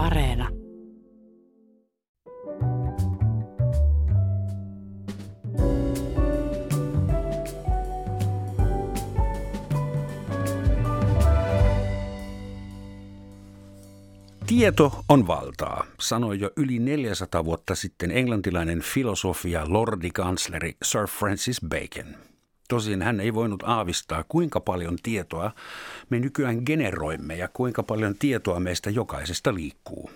Areena. Tieto on valtaa, sanoi jo yli 400 vuotta sitten englantilainen filosofia lordikansleri Sir Francis Bacon. Tosin hän ei voinut aavistaa, kuinka paljon tietoa me nykyään generoimme ja kuinka paljon tietoa meistä jokaisesta liikkuu.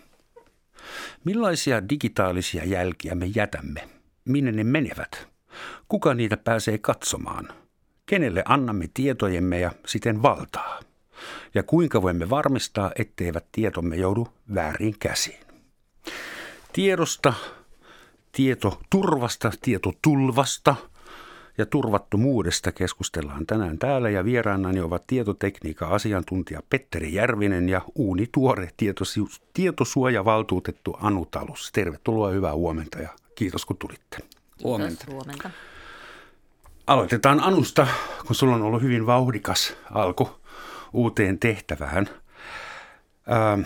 Millaisia digitaalisia jälkiä me jätämme? Minne ne menevät? Kuka niitä pääsee katsomaan? Kenelle annamme tietojemme ja siten valtaa? Ja kuinka voimme varmistaa, etteivät tietomme joudu väärin käsiin? Tiedosta, tietoturvasta, tietotulvasta – ja turvattomuudesta keskustellaan tänään täällä ja vieraanani ovat tietotekniikan asiantuntija Petteri Järvinen ja uuni tuore tietosu- tietosuojavaltuutettu Anu Talus. Tervetuloa, hyvää huomenta ja kiitos kun tulitte. Huomenta. Kiitos, huomenta. Aloitetaan Anusta, kun sulla on ollut hyvin vauhdikas alku uuteen tehtävään. Ää,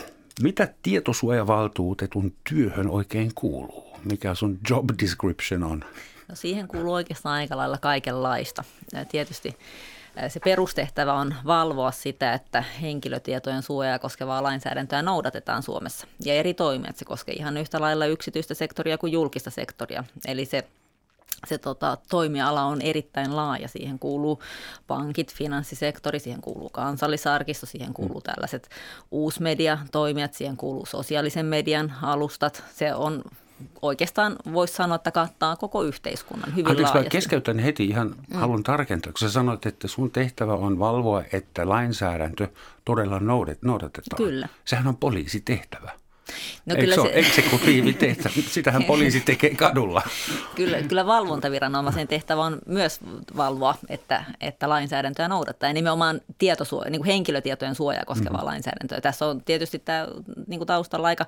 mitä tietosuojavaltuutetun työhön oikein kuuluu? Mikä sun job description on? No siihen kuuluu oikeastaan aika lailla kaikenlaista. Tietysti se perustehtävä on valvoa sitä, että henkilötietojen suojaa koskevaa lainsäädäntöä noudatetaan Suomessa. Ja eri toimijat, se koskee ihan yhtä lailla yksityistä sektoria kuin julkista sektoria. Eli se se tota, toimiala on erittäin laaja. Siihen kuuluu pankit, finanssisektori, siihen kuuluu kansallisarkisto, siihen kuuluu tällaiset uusmedia-toimijat, siihen kuuluu sosiaalisen median alustat. Se on oikeastaan voisi sanoa, että kattaa koko yhteiskunnan hyvin Anteeksi, laajasti. keskeytän heti ihan, mm. haluan tarkentaa, kun sä sanoit, että sun tehtävä on valvoa, että lainsäädäntö todella noudatetaan. Kyllä. Sehän on poliisitehtävä. No Eikö kyllä se, se eksekutiivi tehtävä? Sitähän poliisi tekee kadulla. Kyllä, kyllä valvontaviranomaisen tehtävä on myös valvoa, että, että lainsäädäntöä noudattaa. Ja nimenomaan tietosuoja, niin kuin henkilötietojen suojaa koskevaa mm. lainsäädäntöä. Tässä on tietysti tämä niin kuin taustalla aika,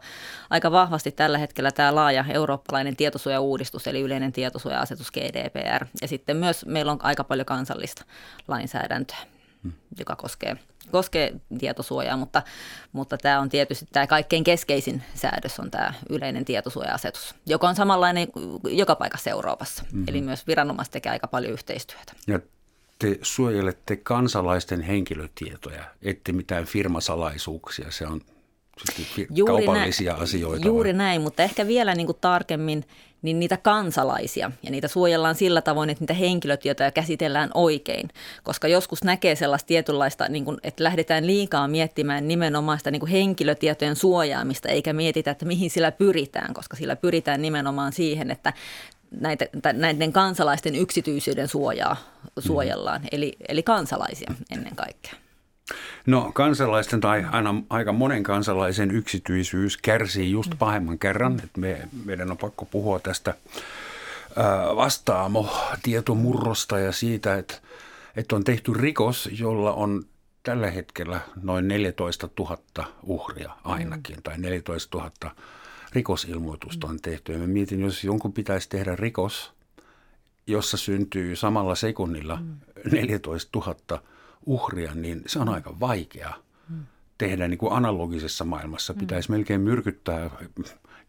aika vahvasti tällä hetkellä tämä laaja eurooppalainen tietosuojauudistus, eli yleinen tietosuoja-asetus GDPR. Ja sitten myös meillä on aika paljon kansallista lainsäädäntöä, mm. joka koskee – koskee tietosuojaa, mutta, mutta tämä on tietysti tämä kaikkein keskeisin säädös on tämä yleinen tietosuoja-asetus, joka on samanlainen joka paikassa Euroopassa. Mm-hmm. Eli myös viranomaiset tekee aika paljon yhteistyötä. Ja te suojelette kansalaisten henkilötietoja, ette mitään firmasalaisuuksia, se on juuri kaupallisia näin, asioita. Juuri vai? näin, mutta ehkä vielä niin kuin tarkemmin niin niitä kansalaisia ja niitä suojellaan sillä tavoin, että niitä henkilötietoja käsitellään oikein. Koska joskus näkee sellaista tietynlaista, niin kuin, että lähdetään liikaa miettimään nimenomaan sitä niin kuin henkilötietojen suojaamista, eikä mietitä, että mihin sillä pyritään, koska sillä pyritään nimenomaan siihen, että näitä, näiden kansalaisten yksityisyyden suojaa suojellaan, mm. eli, eli kansalaisia ennen kaikkea. No kansalaisten tai aina aika monen kansalaisen yksityisyys kärsii just pahemman kerran. että me, meidän on pakko puhua tästä vastaamo tietomurrosta ja siitä, että, että on tehty rikos, jolla on tällä hetkellä noin 14 000 uhria ainakin, mm. tai 14 000 rikosilmoitusta on tehty. Ja mä mietin, jos jonkun pitäisi tehdä rikos, jossa syntyy samalla sekunnilla 14 000 uhria, niin se on aika vaikea tehdä niin kuin analogisessa maailmassa. Pitäisi melkein myrkyttää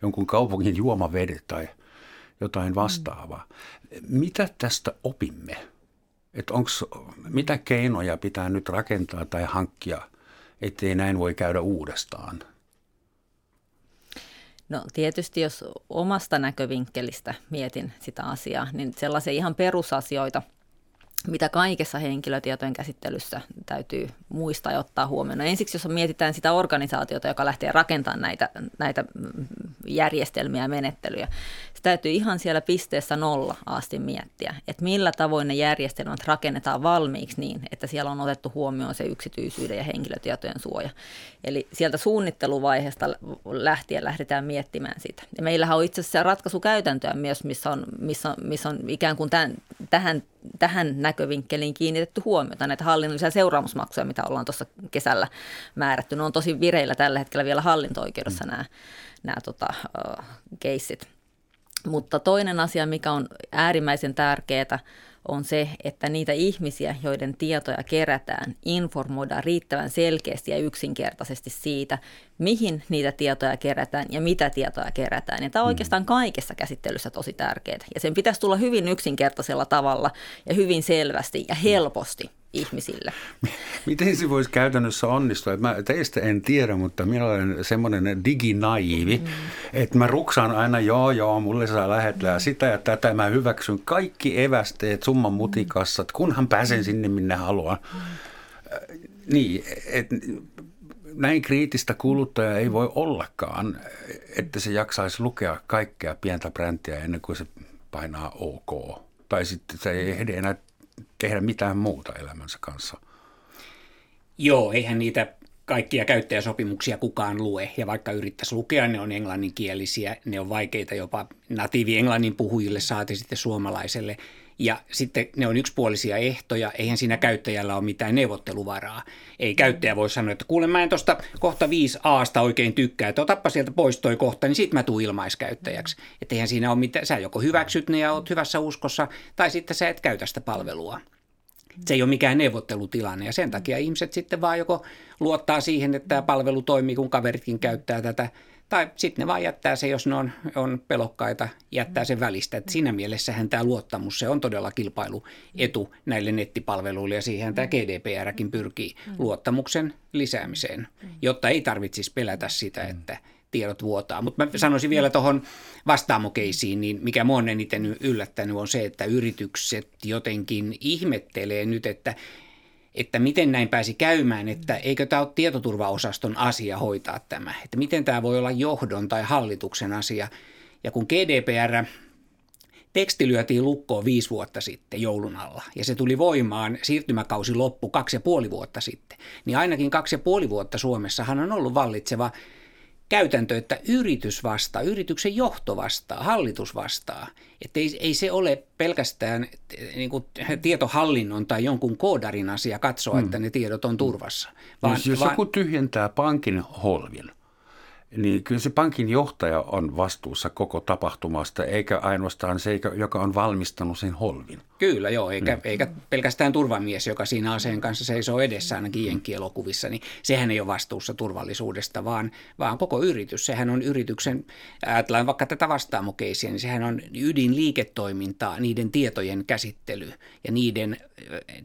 jonkun kaupungin juomavedet tai jotain vastaavaa. Mitä tästä opimme? Että onks, mitä keinoja pitää nyt rakentaa tai hankkia, ettei näin voi käydä uudestaan? No tietysti jos omasta näkövinkkelistä mietin sitä asiaa, niin sellaisia ihan perusasioita – mitä kaikessa henkilötietojen käsittelyssä täytyy muistaa ja ottaa huomioon. No ensiksi, jos mietitään sitä organisaatiota, joka lähtee rakentamaan näitä, näitä järjestelmiä ja menettelyjä, se täytyy ihan siellä pisteessä nolla asti miettiä, että millä tavoin ne järjestelmät rakennetaan valmiiksi niin, että siellä on otettu huomioon se yksityisyyden ja henkilötietojen suoja. Eli sieltä suunnitteluvaiheesta lähtien lähdetään miettimään sitä. Ja meillähän on itse asiassa ratkaisukäytäntöä myös, missä on, missä on, missä on ikään kuin tämän, tähän, tähän näkövinkkeliin kiinnitetty huomiota. Näitä hallinnollisia seuraamusmaksuja, mitä ollaan tuossa kesällä määrätty, ne on tosi vireillä tällä hetkellä vielä hallinto-oikeudessa mm. nämä, nämä tota, uh, keissit. Mutta toinen asia, mikä on äärimmäisen tärkeää, on se, että niitä ihmisiä, joiden tietoja kerätään, informoidaan riittävän selkeästi ja yksinkertaisesti siitä, mihin niitä tietoja kerätään ja mitä tietoja kerätään. Ja tämä on mm. oikeastaan kaikessa käsittelyssä tosi tärkeää. Ja sen pitäisi tulla hyvin yksinkertaisella tavalla ja hyvin selvästi ja helposti ihmisille. Miten se voisi käytännössä onnistua? Mä teistä en tiedä, mutta minä olen semmoinen diginaivi, mm. että mä ruksaan aina joo joo, mulle saa lähettää sitä ja tätä. Mä hyväksyn kaikki evästeet summan mutikassat, kunhan pääsen sinne minne haluan. Mm. Niin, et, näin kriittistä kuluttajaa ei voi ollakaan, että se jaksaisi lukea kaikkea pientä bränttiä ennen kuin se painaa OK. Tai sitten se ei ehdi enää tehdä mitään muuta elämänsä kanssa. Joo, eihän niitä kaikkia käyttäjäsopimuksia kukaan lue, ja vaikka yrittäisi lukea, ne on englanninkielisiä, ne on vaikeita jopa natiivi englannin puhujille, saati sitten suomalaiselle – ja sitten ne on yksipuolisia ehtoja, eihän siinä käyttäjällä ole mitään neuvotteluvaraa. Ei käyttäjä voi sanoa, että kuule mä en tuosta kohta 5 aasta oikein tykkää, että otappa sieltä pois toi kohta, niin sitten mä tuun ilmaiskäyttäjäksi. Että eihän siinä ole mitään, sä joko hyväksyt ne ja oot hyvässä uskossa, tai sitten sä et käytä sitä palvelua. Se ei ole mikään neuvottelutilanne ja sen takia ihmiset sitten vaan joko luottaa siihen, että tämä palvelu toimii, kun kaveritkin käyttää tätä – tai sitten ne vaan jättää se, jos ne on, on pelokkaita, jättää sen välistä. Et siinä mielessähän tämä luottamus, se on todella kilpailuetu näille nettipalveluille ja siihen tämä GDPRkin pyrkii luottamuksen lisäämiseen, jotta ei tarvitsisi pelätä sitä, että tiedot vuotaa. Mutta mä sanoisin vielä tuohon vastaamokeisiin, niin mikä mua on eniten yllättänyt on se, että yritykset jotenkin ihmettelee nyt, että että miten näin pääsi käymään, että eikö tämä ole tietoturvaosaston asia hoitaa tämä, että miten tämä voi olla johdon tai hallituksen asia. Ja kun GDPR teksti lyötiin lukkoon viisi vuotta sitten joulun alla ja se tuli voimaan, siirtymäkausi loppu kaksi ja puoli vuotta sitten, niin ainakin kaksi ja puoli vuotta Suomessahan on ollut vallitseva käytäntö, että yritys vastaa, yrityksen johto vastaa, hallitus vastaa. Että ei, ei se ole pelkästään niin kuin tietohallinnon tai jonkun koodarin asia katsoa, hmm. että ne tiedot on turvassa. Vaan, jos, jos vaan, joku tyhjentää pankin holvin, niin kyllä se pankin johtaja on vastuussa koko tapahtumasta, eikä ainoastaan se, joka on valmistanut sen holvin. Kyllä, joo, eikä, mm. eikä pelkästään turvamies, joka siinä aseen kanssa seisoo edessä ainakin jenkkielokuvissa, niin sehän ei ole vastuussa turvallisuudesta, vaan, vaan koko yritys. Sehän on yrityksen, ajatellaan vaikka tätä vastaamokeisiä, niin sehän on ydinliiketoimintaa, niiden tietojen käsittely ja niiden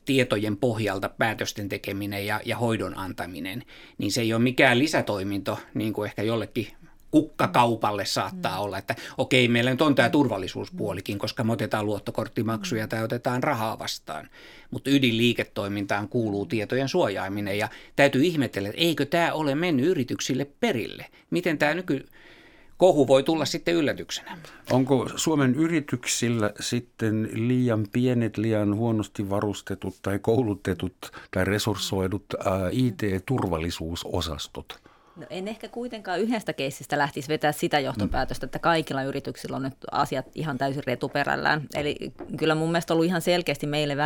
tietojen pohjalta päätösten tekeminen ja, ja hoidon antaminen, niin se ei ole mikään lisätoiminto, niin kuin ehkä jollekin kukkakaupalle saattaa mm. olla, että okei, meillä nyt on tämä turvallisuuspuolikin, koska me otetaan luottokorttimaksuja mm. tai otetaan rahaa vastaan. Mutta ydinliiketoimintaan kuuluu tietojen suojaaminen ja täytyy ihmetellä, että eikö tämä ole mennyt yrityksille perille? Miten tämä nyky kohu voi tulla sitten yllätyksenä. Onko Suomen yrityksillä sitten liian pienet, liian huonosti varustetut tai koulutetut tai resurssoidut IT-turvallisuusosastot? No en ehkä kuitenkaan yhdestä keissistä lähtisi vetää sitä johtopäätöstä, että kaikilla yrityksillä on nyt asiat ihan täysin retuperällään. Eli kyllä mun mielestä on ollut ihan selkeästi meille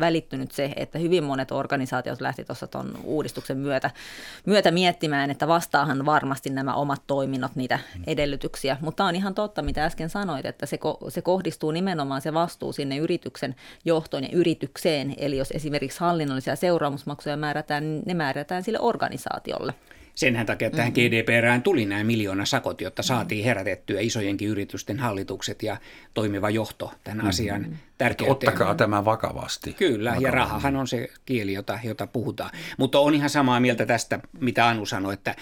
välittynyt se, että hyvin monet organisaatiot lähti tuossa tuon uudistuksen myötä, myötä miettimään, että vastaahan varmasti nämä omat toiminnot niitä edellytyksiä. Mutta on ihan totta, mitä äsken sanoit, että se, se kohdistuu nimenomaan se vastuu sinne yrityksen johtoon ja yritykseen. Eli jos esimerkiksi hallinnollisia seuraamusmaksuja määrätään, ne määrätään sille organisaatiolle. Senhän takia tähän mm-hmm. GDPRään tuli nämä miljoona sakot, jotta mm-hmm. saatiin herätettyä isojenkin yritysten hallitukset ja toimiva johto tämän mm-hmm. asian tärkeyteen. Ottakaa tämä vakavasti. Kyllä, vakavasti. ja rahahan on se kieli, jota, jota puhutaan. Mutta on ihan samaa mieltä tästä, mitä Anu sanoi, että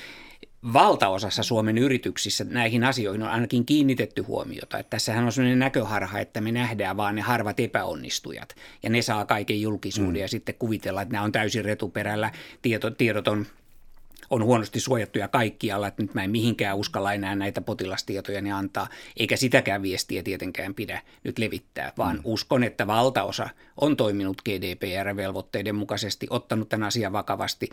valtaosassa Suomen yrityksissä näihin asioihin on ainakin kiinnitetty huomiota. Että tässähän on sellainen näköharha, että me nähdään vaan ne harvat epäonnistujat ja ne saa kaiken julkisuuden mm. ja sitten kuvitellaan, että nämä on täysin retuperällä, tieto, tiedot on on huonosti suojattuja kaikkialla, että nyt mä en mihinkään uskalla enää näitä potilastietoja ne antaa, eikä sitäkään viestiä tietenkään pidä nyt levittää, vaan mm. uskon, että valtaosa on toiminut GDPR-velvoitteiden mukaisesti, ottanut tämän asian vakavasti,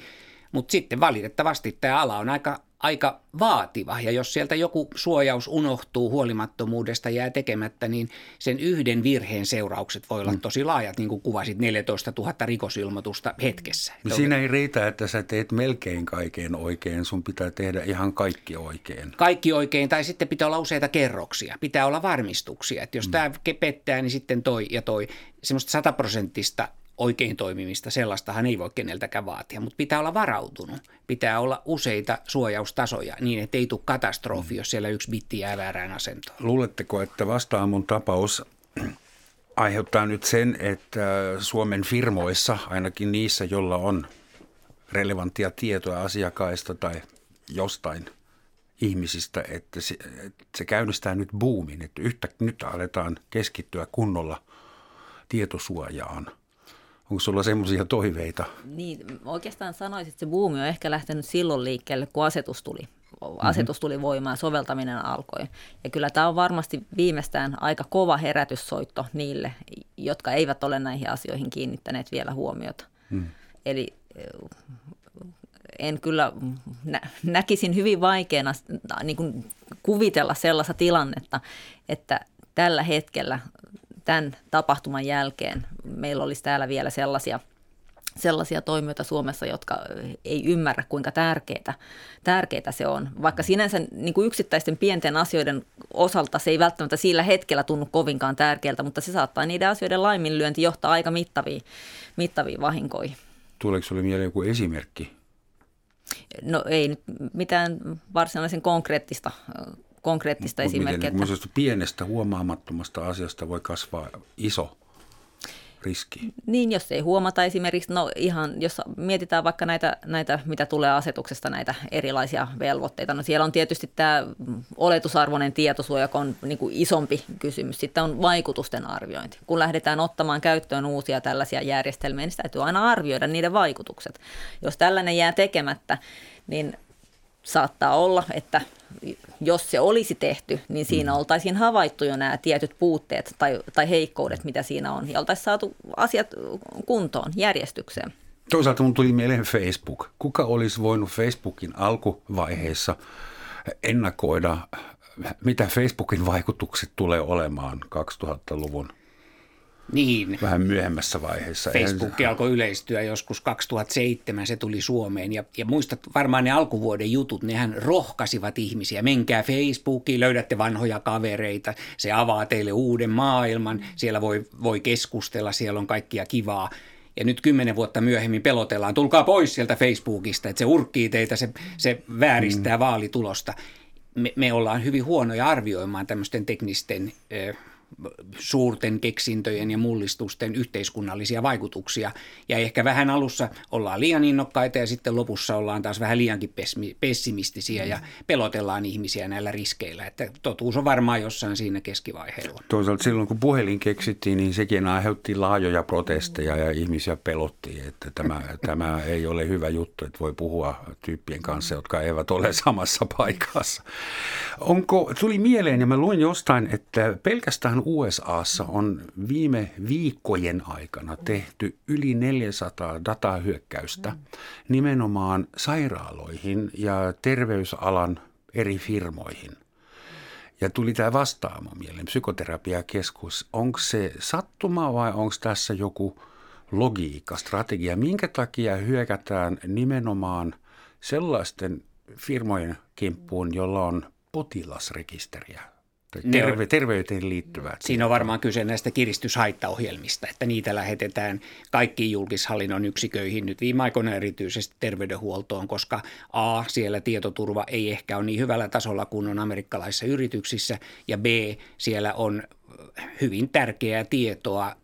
Mutta sitten valitettavasti tämä ala on aika aika vaativa ja jos sieltä joku suojaus unohtuu huolimattomuudesta jää tekemättä, niin sen yhden virheen seuraukset voi olla mm. tosi laajat, niin kuin kuvasit 14 000 rikosilmoitusta hetkessä. No siinä ei riitä, että sä teet melkein kaiken oikein, sun pitää tehdä ihan kaikki oikein. Kaikki oikein, tai sitten pitää olla useita kerroksia, pitää olla varmistuksia, että jos mm. tämä pettää, niin sitten toi ja toi. Semmoista sataprosenttista oikein toimimista, sellaistahan ei voi keneltäkään vaatia, mutta pitää olla varautunut. Pitää olla useita suojaustasoja niin, että ei tule katastrofi, jos siellä yksi bitti jää väärään asentoon. Luuletteko, että vastaamun tapaus aiheuttaa nyt sen, että Suomen firmoissa, ainakin niissä, joilla on relevanttia tietoa asiakkaista tai jostain ihmisistä, että se, että se käynnistää nyt boomin, että yhtä nyt aletaan keskittyä kunnolla tietosuojaan – Onko sulla semmoisia toiveita? Niin, oikeastaan sanoisin, että se buumi on ehkä lähtenyt silloin liikkeelle, kun asetus tuli. Asetus mhm. tuli voimaan, soveltaminen alkoi. Ja kyllä tämä on varmasti viimeistään aika kova herätyssoitto niille, jotka eivät ole näihin asioihin kiinnittäneet vielä huomiota. Hmm. Eli en kyllä nä- näkisin hyvin vaikeana niin kuin kuvitella sellaista tilannetta, että tällä hetkellä tämän tapahtuman jälkeen meillä olisi täällä vielä sellaisia sellaisia toimijoita Suomessa, jotka ei ymmärrä, kuinka tärkeää, tärkeää se on. Vaikka sinänsä niin kuin yksittäisten pienten asioiden osalta se ei välttämättä sillä hetkellä tunnu kovinkaan tärkeältä, mutta se saattaa niiden asioiden laiminlyönti johtaa aika mittaviin, mittaviin vahinkoihin. Tuleeko sinulle mieleen joku esimerkki? No ei nyt mitään varsinaisen konkreettista konkreettista Mut esimerkkiä. Miten, että... pienestä huomaamattomasta asiasta voi kasvaa iso riski. Niin, jos ei huomata esimerkiksi, no ihan, jos mietitään vaikka näitä, näitä mitä tulee asetuksesta, näitä erilaisia velvoitteita, no siellä on tietysti tämä oletusarvoinen tietosuoja, joka on niin kuin isompi kysymys. Sitten on vaikutusten arviointi. Kun lähdetään ottamaan käyttöön uusia tällaisia järjestelmiä, niin täytyy aina arvioida niiden vaikutukset. Jos tällainen jää tekemättä, niin saattaa olla, että jos se olisi tehty, niin siinä mm. oltaisiin havaittu jo nämä tietyt puutteet tai, tai heikkoudet, mitä siinä on, ja oltaisiin saatu asiat kuntoon, järjestykseen. Toisaalta mun tuli mieleen Facebook. Kuka olisi voinut Facebookin alkuvaiheessa ennakoida, mitä Facebookin vaikutukset tulee olemaan 2000-luvun niin. vähän myöhemmässä vaiheessa. Facebook alkoi yleistyä joskus 2007, se tuli Suomeen ja, ja muistat varmaan ne alkuvuoden jutut, nehän rohkasivat ihmisiä. Menkää Facebookiin, löydätte vanhoja kavereita, se avaa teille uuden maailman, siellä voi, voi keskustella, siellä on kaikkia kivaa. Ja nyt kymmenen vuotta myöhemmin pelotellaan, tulkaa pois sieltä Facebookista, että se urkkii teitä, se, se vääristää mm. vaalitulosta. Me, me ollaan hyvin huonoja arvioimaan tämmöisten teknisten suurten keksintöjen ja mullistusten yhteiskunnallisia vaikutuksia. Ja ehkä vähän alussa ollaan liian innokkaita ja sitten lopussa ollaan taas vähän liiankin pessimistisiä ja pelotellaan ihmisiä näillä riskeillä. Että totuus on varmaan jossain siinä keskivaiheella. Toisaalta silloin kun puhelin keksittiin, niin sekin aiheutti laajoja protesteja ja ihmisiä pelotti, että tämä, tämä ei ole hyvä juttu, että voi puhua tyyppien kanssa, jotka eivät ole samassa paikassa. Onko, tuli mieleen ja mä luin jostain, että pelkästään Nythän USAssa on viime viikkojen aikana tehty yli 400 datahyökkäystä nimenomaan sairaaloihin ja terveysalan eri firmoihin. Ja tuli tämä vastaamo mieleen, psykoterapiakeskus. Onko se sattuma vai onko tässä joku logiikka, strategia? Minkä takia hyökätään nimenomaan sellaisten firmojen kimppuun, jolla on potilasrekisteriä terve, terveyteen liittyvät. Siinä on varmaan kyse näistä kiristyshaittaohjelmista, että niitä lähetetään kaikkiin julkishallinnon yksiköihin nyt viime aikoina erityisesti terveydenhuoltoon, koska A, siellä tietoturva ei ehkä ole niin hyvällä tasolla kuin on amerikkalaisissa yrityksissä, ja B, siellä on hyvin tärkeää tietoa,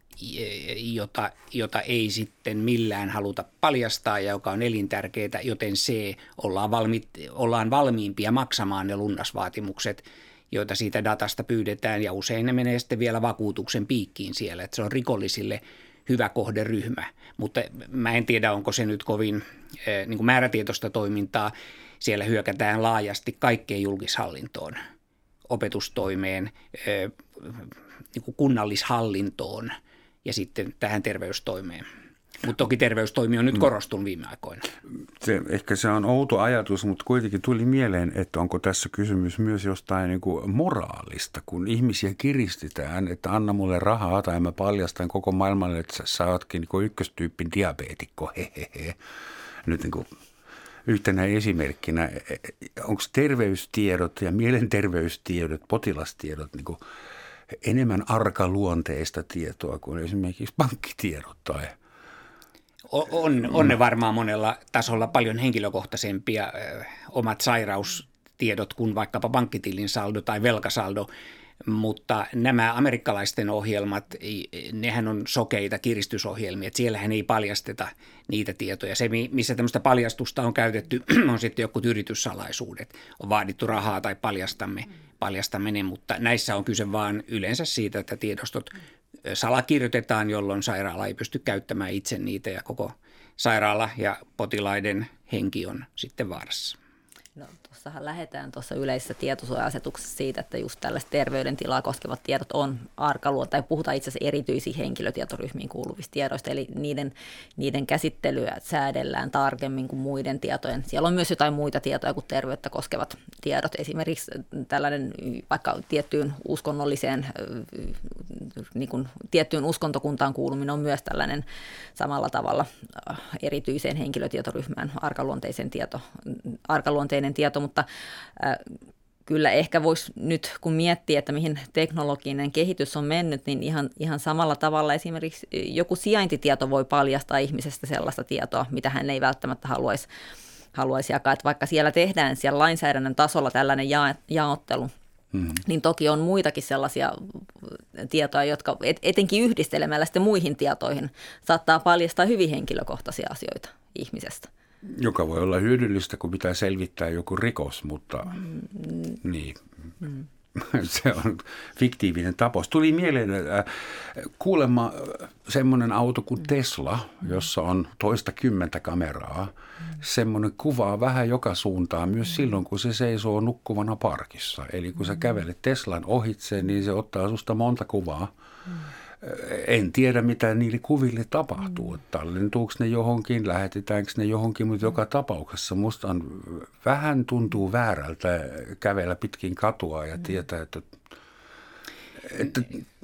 jota, jota ei sitten millään haluta paljastaa ja joka on elintärkeää, joten C, ollaan, valmi, ollaan valmiimpia maksamaan ne lunnasvaatimukset – joita siitä datasta pyydetään ja usein ne menee sitten vielä vakuutuksen piikkiin siellä, että se on rikollisille hyvä kohderyhmä, mutta mä en tiedä, onko se nyt kovin eh, niin kuin määrätietoista toimintaa. Siellä hyökätään laajasti kaikkeen julkishallintoon, opetustoimeen, eh, niin kuin kunnallishallintoon ja sitten tähän terveystoimeen. Mutta toki terveystoimi on nyt mm. korostunut viime aikoina. Se, ehkä se on outo ajatus, mutta kuitenkin tuli mieleen, että onko tässä kysymys myös jostain niin kuin moraalista, kun ihmisiä kiristetään, että anna mulle rahaa tai mä paljastan koko maailmalle, että sä ootkin niin ykköstyyppin diabeetikko, hehehe. Nyt niin kuin yhtenä esimerkkinä, onko terveystiedot ja mielenterveystiedot, potilastiedot niin kuin enemmän arkaluonteista tietoa kuin esimerkiksi pankkitiedot tai – on, on ne varmaan monella tasolla paljon henkilökohtaisempia omat sairaustiedot kuin vaikkapa pankkitilin saldo tai velkasaldo, mutta nämä amerikkalaisten ohjelmat, nehän on sokeita kiristysohjelmia, että siellähän ei paljasteta niitä tietoja. Se, missä tämmöistä paljastusta on käytetty, on sitten joku yrityssalaisuudet. On vaadittu rahaa tai paljastamme, paljastamme ne, mutta näissä on kyse vaan yleensä siitä, että tiedostot salakirjoitetaan, jolloin sairaala ei pysty käyttämään itse niitä ja koko sairaala ja potilaiden henki on sitten vaarassa. No, tuossahan lähdetään tuossa yleisessä tietosuoja-asetuksessa siitä, että just tällaiset terveydentilaa koskevat tiedot on arkaluonta, tai puhutaan itse asiassa erityisiin henkilötietoryhmiin kuuluvista tiedoista, eli niiden, niiden käsittelyä säädellään tarkemmin kuin muiden tietojen. Siellä on myös jotain muita tietoja kuin terveyttä koskevat tiedot, esimerkiksi tällainen vaikka tiettyyn uskonnolliseen, niin kuin tiettyyn uskontokuntaan kuuluminen on myös tällainen samalla tavalla erityiseen henkilötietoryhmään arkaluonteisen tieto, arkaluonteinen tieto, mutta kyllä ehkä voisi nyt, kun miettiä, että mihin teknologinen kehitys on mennyt, niin ihan, ihan samalla tavalla esimerkiksi joku sijaintitieto voi paljastaa ihmisestä sellaista tietoa, mitä hän ei välttämättä haluaisi, haluaisi jakaa. Että vaikka siellä tehdään siellä lainsäädännön tasolla tällainen ja, jaottelu, mm. niin toki on muitakin sellaisia tietoja, jotka et, etenkin yhdistelemällä sitten muihin tietoihin saattaa paljastaa hyvin henkilökohtaisia asioita ihmisestä. Joka voi olla hyödyllistä, kun pitää selvittää joku rikos, mutta mm. niin. Mm. Se on fiktiivinen tapaus. Tuli mieleen äh, kuulemma semmoinen auto kuin Tesla, jossa on toista kymmentä kameraa. Semmoinen kuvaa vähän joka suuntaan myös silloin, kun se seisoo nukkuvana parkissa. Eli kun sä kävelet Teslan ohitse, niin se ottaa susta monta kuvaa en tiedä, mitä niille kuville tapahtuu. Mm. Tallentuuko ne johonkin, lähetetäänkö ne johonkin, mutta joka tapauksessa musta on, vähän tuntuu väärältä kävellä pitkin katua ja mm. tietää, että että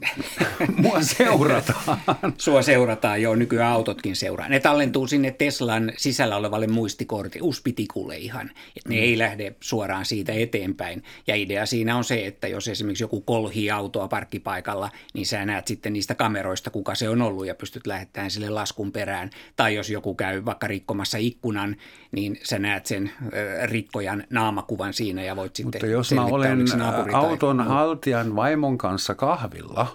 mua seurataan. Sua seurataan, joo, nykyään autotkin seuraa. Ne tallentuu sinne Teslan sisällä olevalle muistikortille, uspitikulle ihan, että ne mm. ei lähde suoraan siitä eteenpäin. Ja idea siinä on se, että jos esimerkiksi joku kolhii autoa parkkipaikalla, niin sä näet sitten niistä kameroista, kuka se on ollut ja pystyt lähettämään sille laskun perään. Tai jos joku käy vaikka rikkomassa ikkunan, niin sä näet sen rikkojan naamakuvan siinä ja voit sitten Mutta jos mä olen auton tai... haltijan vaimon kanssa kahvilla,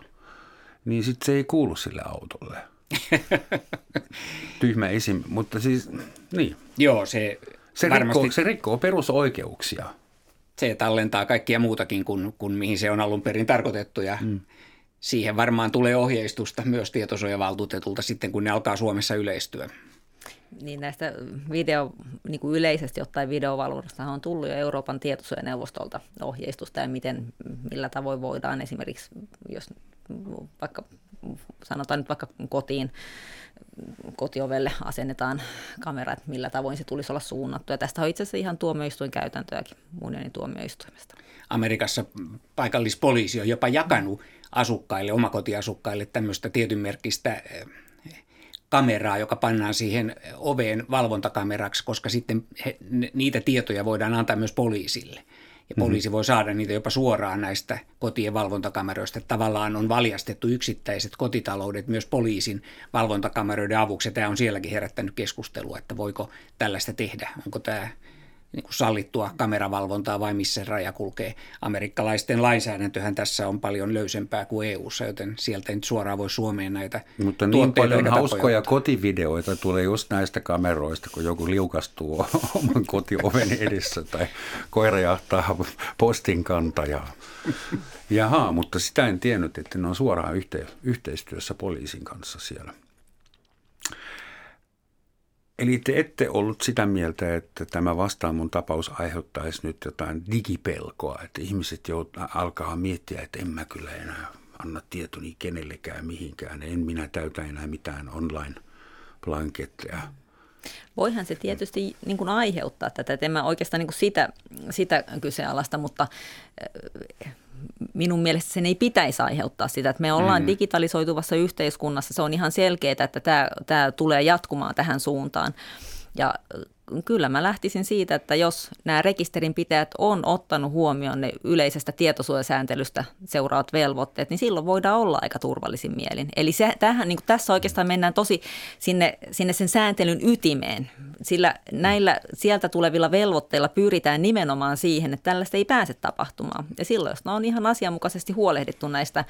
niin sitten se ei kuulu sille autolle. Tyhmä esim. Mutta siis, niin. Joo, se se, varmasti... rikkoo, se rikkoo perusoikeuksia. Se tallentaa kaikkia muutakin kuin, kuin mihin se on alun perin tarkoitettu ja mm. siihen varmaan tulee ohjeistusta myös tietosuojavaltuutetulta sitten, kun ne alkaa Suomessa yleistyä. Niin näistä video, niin kuin yleisesti ottaen videovalvonnasta on tullut jo Euroopan tietosuojaneuvostolta ohjeistusta ja miten, millä tavoin voidaan esimerkiksi, jos vaikka sanotaan nyt vaikka kotiin, kotiovelle asennetaan kamera, että millä tavoin se tulisi olla suunnattu. Ja tästä on itse asiassa ihan tuomioistuin käytäntöäkin unionin tuomioistuimesta. Amerikassa paikallispoliisi on jopa jakanut asukkaille, omakotiasukkaille tämmöistä tietynmerkkistä kameraa, joka pannaan siihen oveen valvontakameraksi, koska sitten he, niitä tietoja voidaan antaa myös poliisille. Ja mhm. poliisi voi saada niitä jopa suoraan näistä kotien valvontakameroista. Tavallaan on valjastettu yksittäiset kotitaloudet myös poliisin valvontakameroiden avuksi. Tämä on sielläkin herättänyt keskustelua, että voiko tällaista tehdä. Onko tämä niin kuin sallittua kameravalvontaa vai missä raja kulkee. Amerikkalaisten lainsäädäntöhän tässä on paljon löysempää kuin EU:ssa, joten sieltä nyt suoraan voi Suomeen näitä Mutta niin paljon hauskoja kotivideoita tulee just näistä kameroista, kun joku liukastuu oman kotioven edessä tai koira jahtaa postin kantajaa. Jaha, mutta sitä en tiennyt, että ne on suoraan yhteistyössä poliisin kanssa siellä. Eli te ette ollut sitä mieltä, että tämä vastaamun tapaus aiheuttaisi nyt jotain digipelkoa, että ihmiset jout, alkaa miettiä, että en mä kyllä enää anna tietoni kenellekään mihinkään, en minä täytä enää mitään online blanketteja. Voihan se tietysti niin kuin aiheuttaa tätä, että en mä oikeastaan niin kuin sitä, sitä kyseenalaista, mutta minun mielestä sen ei pitäisi aiheuttaa sitä, että me ollaan mm. digitalisoituvassa yhteiskunnassa. Se on ihan selkeää, että tämä, tämä tulee jatkumaan tähän suuntaan. Ja kyllä mä lähtisin siitä, että jos nämä rekisterinpitäjät on ottanut huomioon ne yleisestä tietosuojasääntelystä seuraavat velvoitteet, niin silloin voidaan olla aika turvallisin mielin. Eli se, tähän, niin tässä oikeastaan mennään tosi sinne, sinne sen sääntelyn ytimeen, sillä näillä sieltä tulevilla velvoitteilla pyritään nimenomaan siihen, että tällaista ei pääse tapahtumaan. Ja silloin, jos on ihan asianmukaisesti huolehdittu näistä,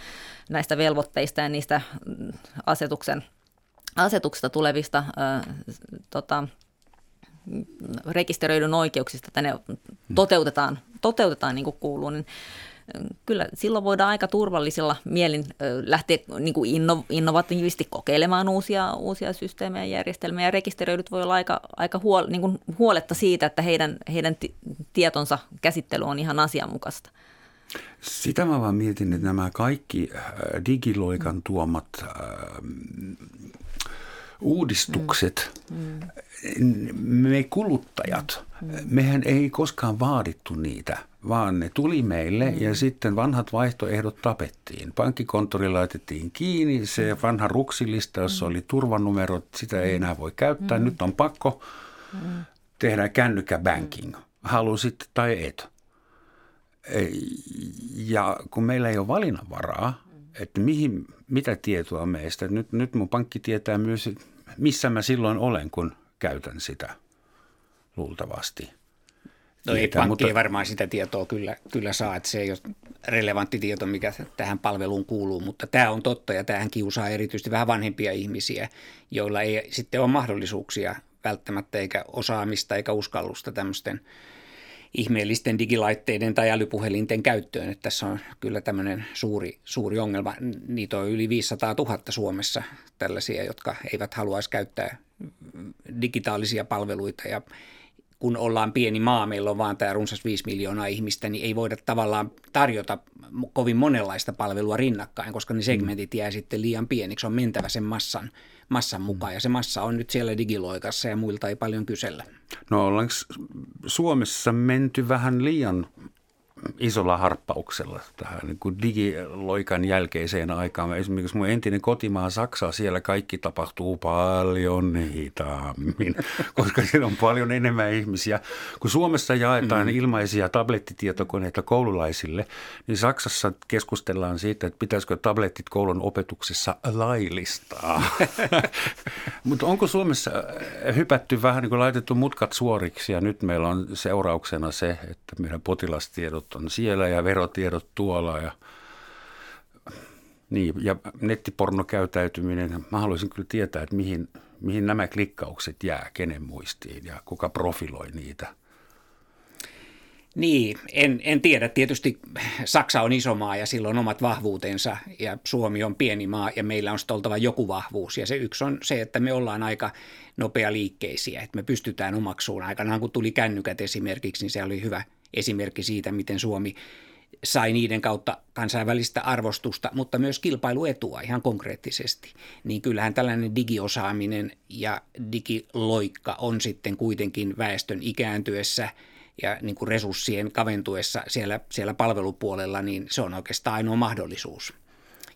näistä velvoitteista ja niistä mm, asetuksen, asetuksesta tulevista äh, tota, rekisteröidyn oikeuksista, että ne toteutetaan, toteutetaan niin kuin kuuluu, niin kyllä silloin voidaan aika turvallisilla mielin lähteä niin kuin inno, innovatiivisesti kokeilemaan uusia, uusia systeemejä ja järjestelmiä. Ja rekisteröidyt voi olla aika, aika huol, niin kuin huoletta siitä, että heidän, heidän tietonsa käsittely on ihan asianmukaista. Sitä mä vaan mietin, että nämä kaikki digiloikan tuomat uudistukset, mm. me kuluttajat, mm. mehän ei koskaan vaadittu niitä, vaan ne tuli meille mm. ja sitten vanhat vaihtoehdot tapettiin. Pankkikonttori laitettiin kiinni, se vanha ruksilista, jossa mm. oli turvanumerot, sitä ei enää voi käyttää. Mm. Nyt on pakko mm. tehdä kännykkäbanking, halusit tai et. Ja kun meillä ei ole valinnanvaraa, että mihin, mitä tietoa meistä. Nyt, nyt mun pankki tietää myös, missä mä silloin olen, kun käytän sitä luultavasti. No ei, pankki mutta... ei varmaan sitä tietoa kyllä, kyllä saa, että se ei ole relevantti tieto, mikä tähän palveluun kuuluu, mutta tämä on totta ja tähän kiusaa erityisesti vähän vanhempia ihmisiä, joilla ei sitten ole mahdollisuuksia välttämättä eikä osaamista eikä uskallusta tämmöisten ihmeellisten digilaitteiden tai älypuhelinten käyttöön. Että tässä on kyllä tämmöinen suuri, suuri ongelma. Niitä on yli 500 000 Suomessa tällaisia, jotka eivät haluaisi käyttää digitaalisia palveluita ja kun ollaan pieni maa, meillä on vaan tämä runsas 5 miljoonaa ihmistä, niin ei voida tavallaan tarjota kovin monenlaista palvelua rinnakkain, koska ne segmentit jää sitten liian pieniksi. On mentävä sen massan, massan mukaan ja se massa on nyt siellä digiloikassa ja muilta ei paljon kysellä. No ollaanko Suomessa menty vähän liian isolla harppauksella tähän niin kuin digiloikan jälkeiseen aikaan. Esimerkiksi mun entinen kotimaa Saksa, siellä kaikki tapahtuu paljon hitaammin, koska siellä on paljon enemmän ihmisiä. Kun Suomessa jaetaan mm-hmm. ilmaisia tablettitietokoneita koululaisille, niin Saksassa keskustellaan siitä, että pitäisikö tablettit koulun opetuksessa laillistaa. Mutta onko Suomessa hypätty vähän niin kuin laitettu mutkat suoriksi ja nyt meillä on seurauksena se, että meidän potilastiedot on siellä ja verotiedot tuolla ja niin, ja nettipornokäytäytyminen, mä haluaisin kyllä tietää, että mihin, mihin nämä klikkaukset jää, kenen muistiin ja kuka profiloi niitä. Niin, en, en tiedä. Tietysti Saksa on iso maa ja sillä on omat vahvuutensa ja Suomi on pieni maa ja meillä on oltava joku vahvuus. Ja se yksi on se, että me ollaan aika nopea liikkeisiä, että me pystytään omaksuun. Aikanaan kun tuli kännykät esimerkiksi, niin se oli hyvä esimerkki siitä, miten Suomi sai niiden kautta kansainvälistä arvostusta, mutta myös kilpailuetua ihan konkreettisesti. Niin kyllähän tällainen digiosaaminen ja digiloikka on sitten kuitenkin väestön ikääntyessä ja niin kuin resurssien kaventuessa siellä, siellä palvelupuolella, niin se on oikeastaan ainoa mahdollisuus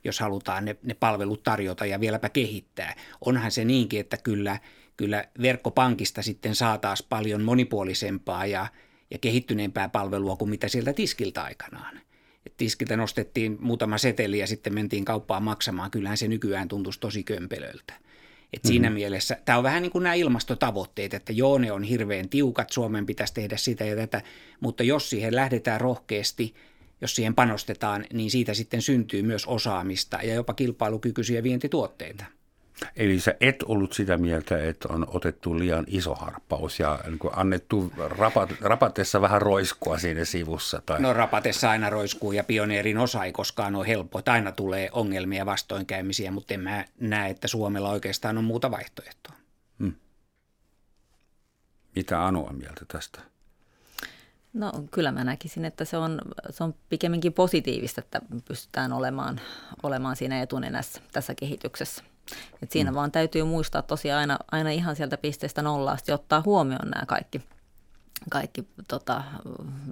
jos halutaan ne, ne palvelut tarjota ja vieläpä kehittää. Onhan se niinkin, että kyllä, kyllä verkkopankista sitten saataisiin paljon monipuolisempaa ja ja kehittyneempää palvelua kuin mitä sieltä tiskiltä aikanaan. Et tiskiltä nostettiin muutama seteli ja sitten mentiin kauppaan maksamaan. Kyllähän se nykyään tuntuisi tosi kömpelöltä. Et siinä mm-hmm. mielessä tämä on vähän niin kuin nämä ilmastotavoitteet, että joo, ne on hirveän tiukat, Suomen pitäisi tehdä sitä ja tätä, mutta jos siihen lähdetään rohkeasti, jos siihen panostetaan, niin siitä sitten syntyy myös osaamista ja jopa kilpailukykyisiä vientituotteita. Eli sä et ollut sitä mieltä, että on otettu liian iso harppaus ja niin annettu rapat, rapatessa vähän roiskua siinä sivussa? Tai... No rapatessa aina roiskuu ja pioneerin osa ei koskaan ole helppo. Että aina tulee ongelmia vastoinkäymisiä, mutta en mä näe, että Suomella oikeastaan on muuta vaihtoehtoa. Hmm. Mitä Anu on mieltä tästä? No kyllä mä näkisin, että se on, se on pikemminkin positiivista, että pystytään olemaan, olemaan siinä etunenässä tässä kehityksessä. Et siinä mm. vaan täytyy muistaa tosiaan aina, aina ihan sieltä pisteestä nollasta ottaa huomioon nämä kaikki kaikki tota,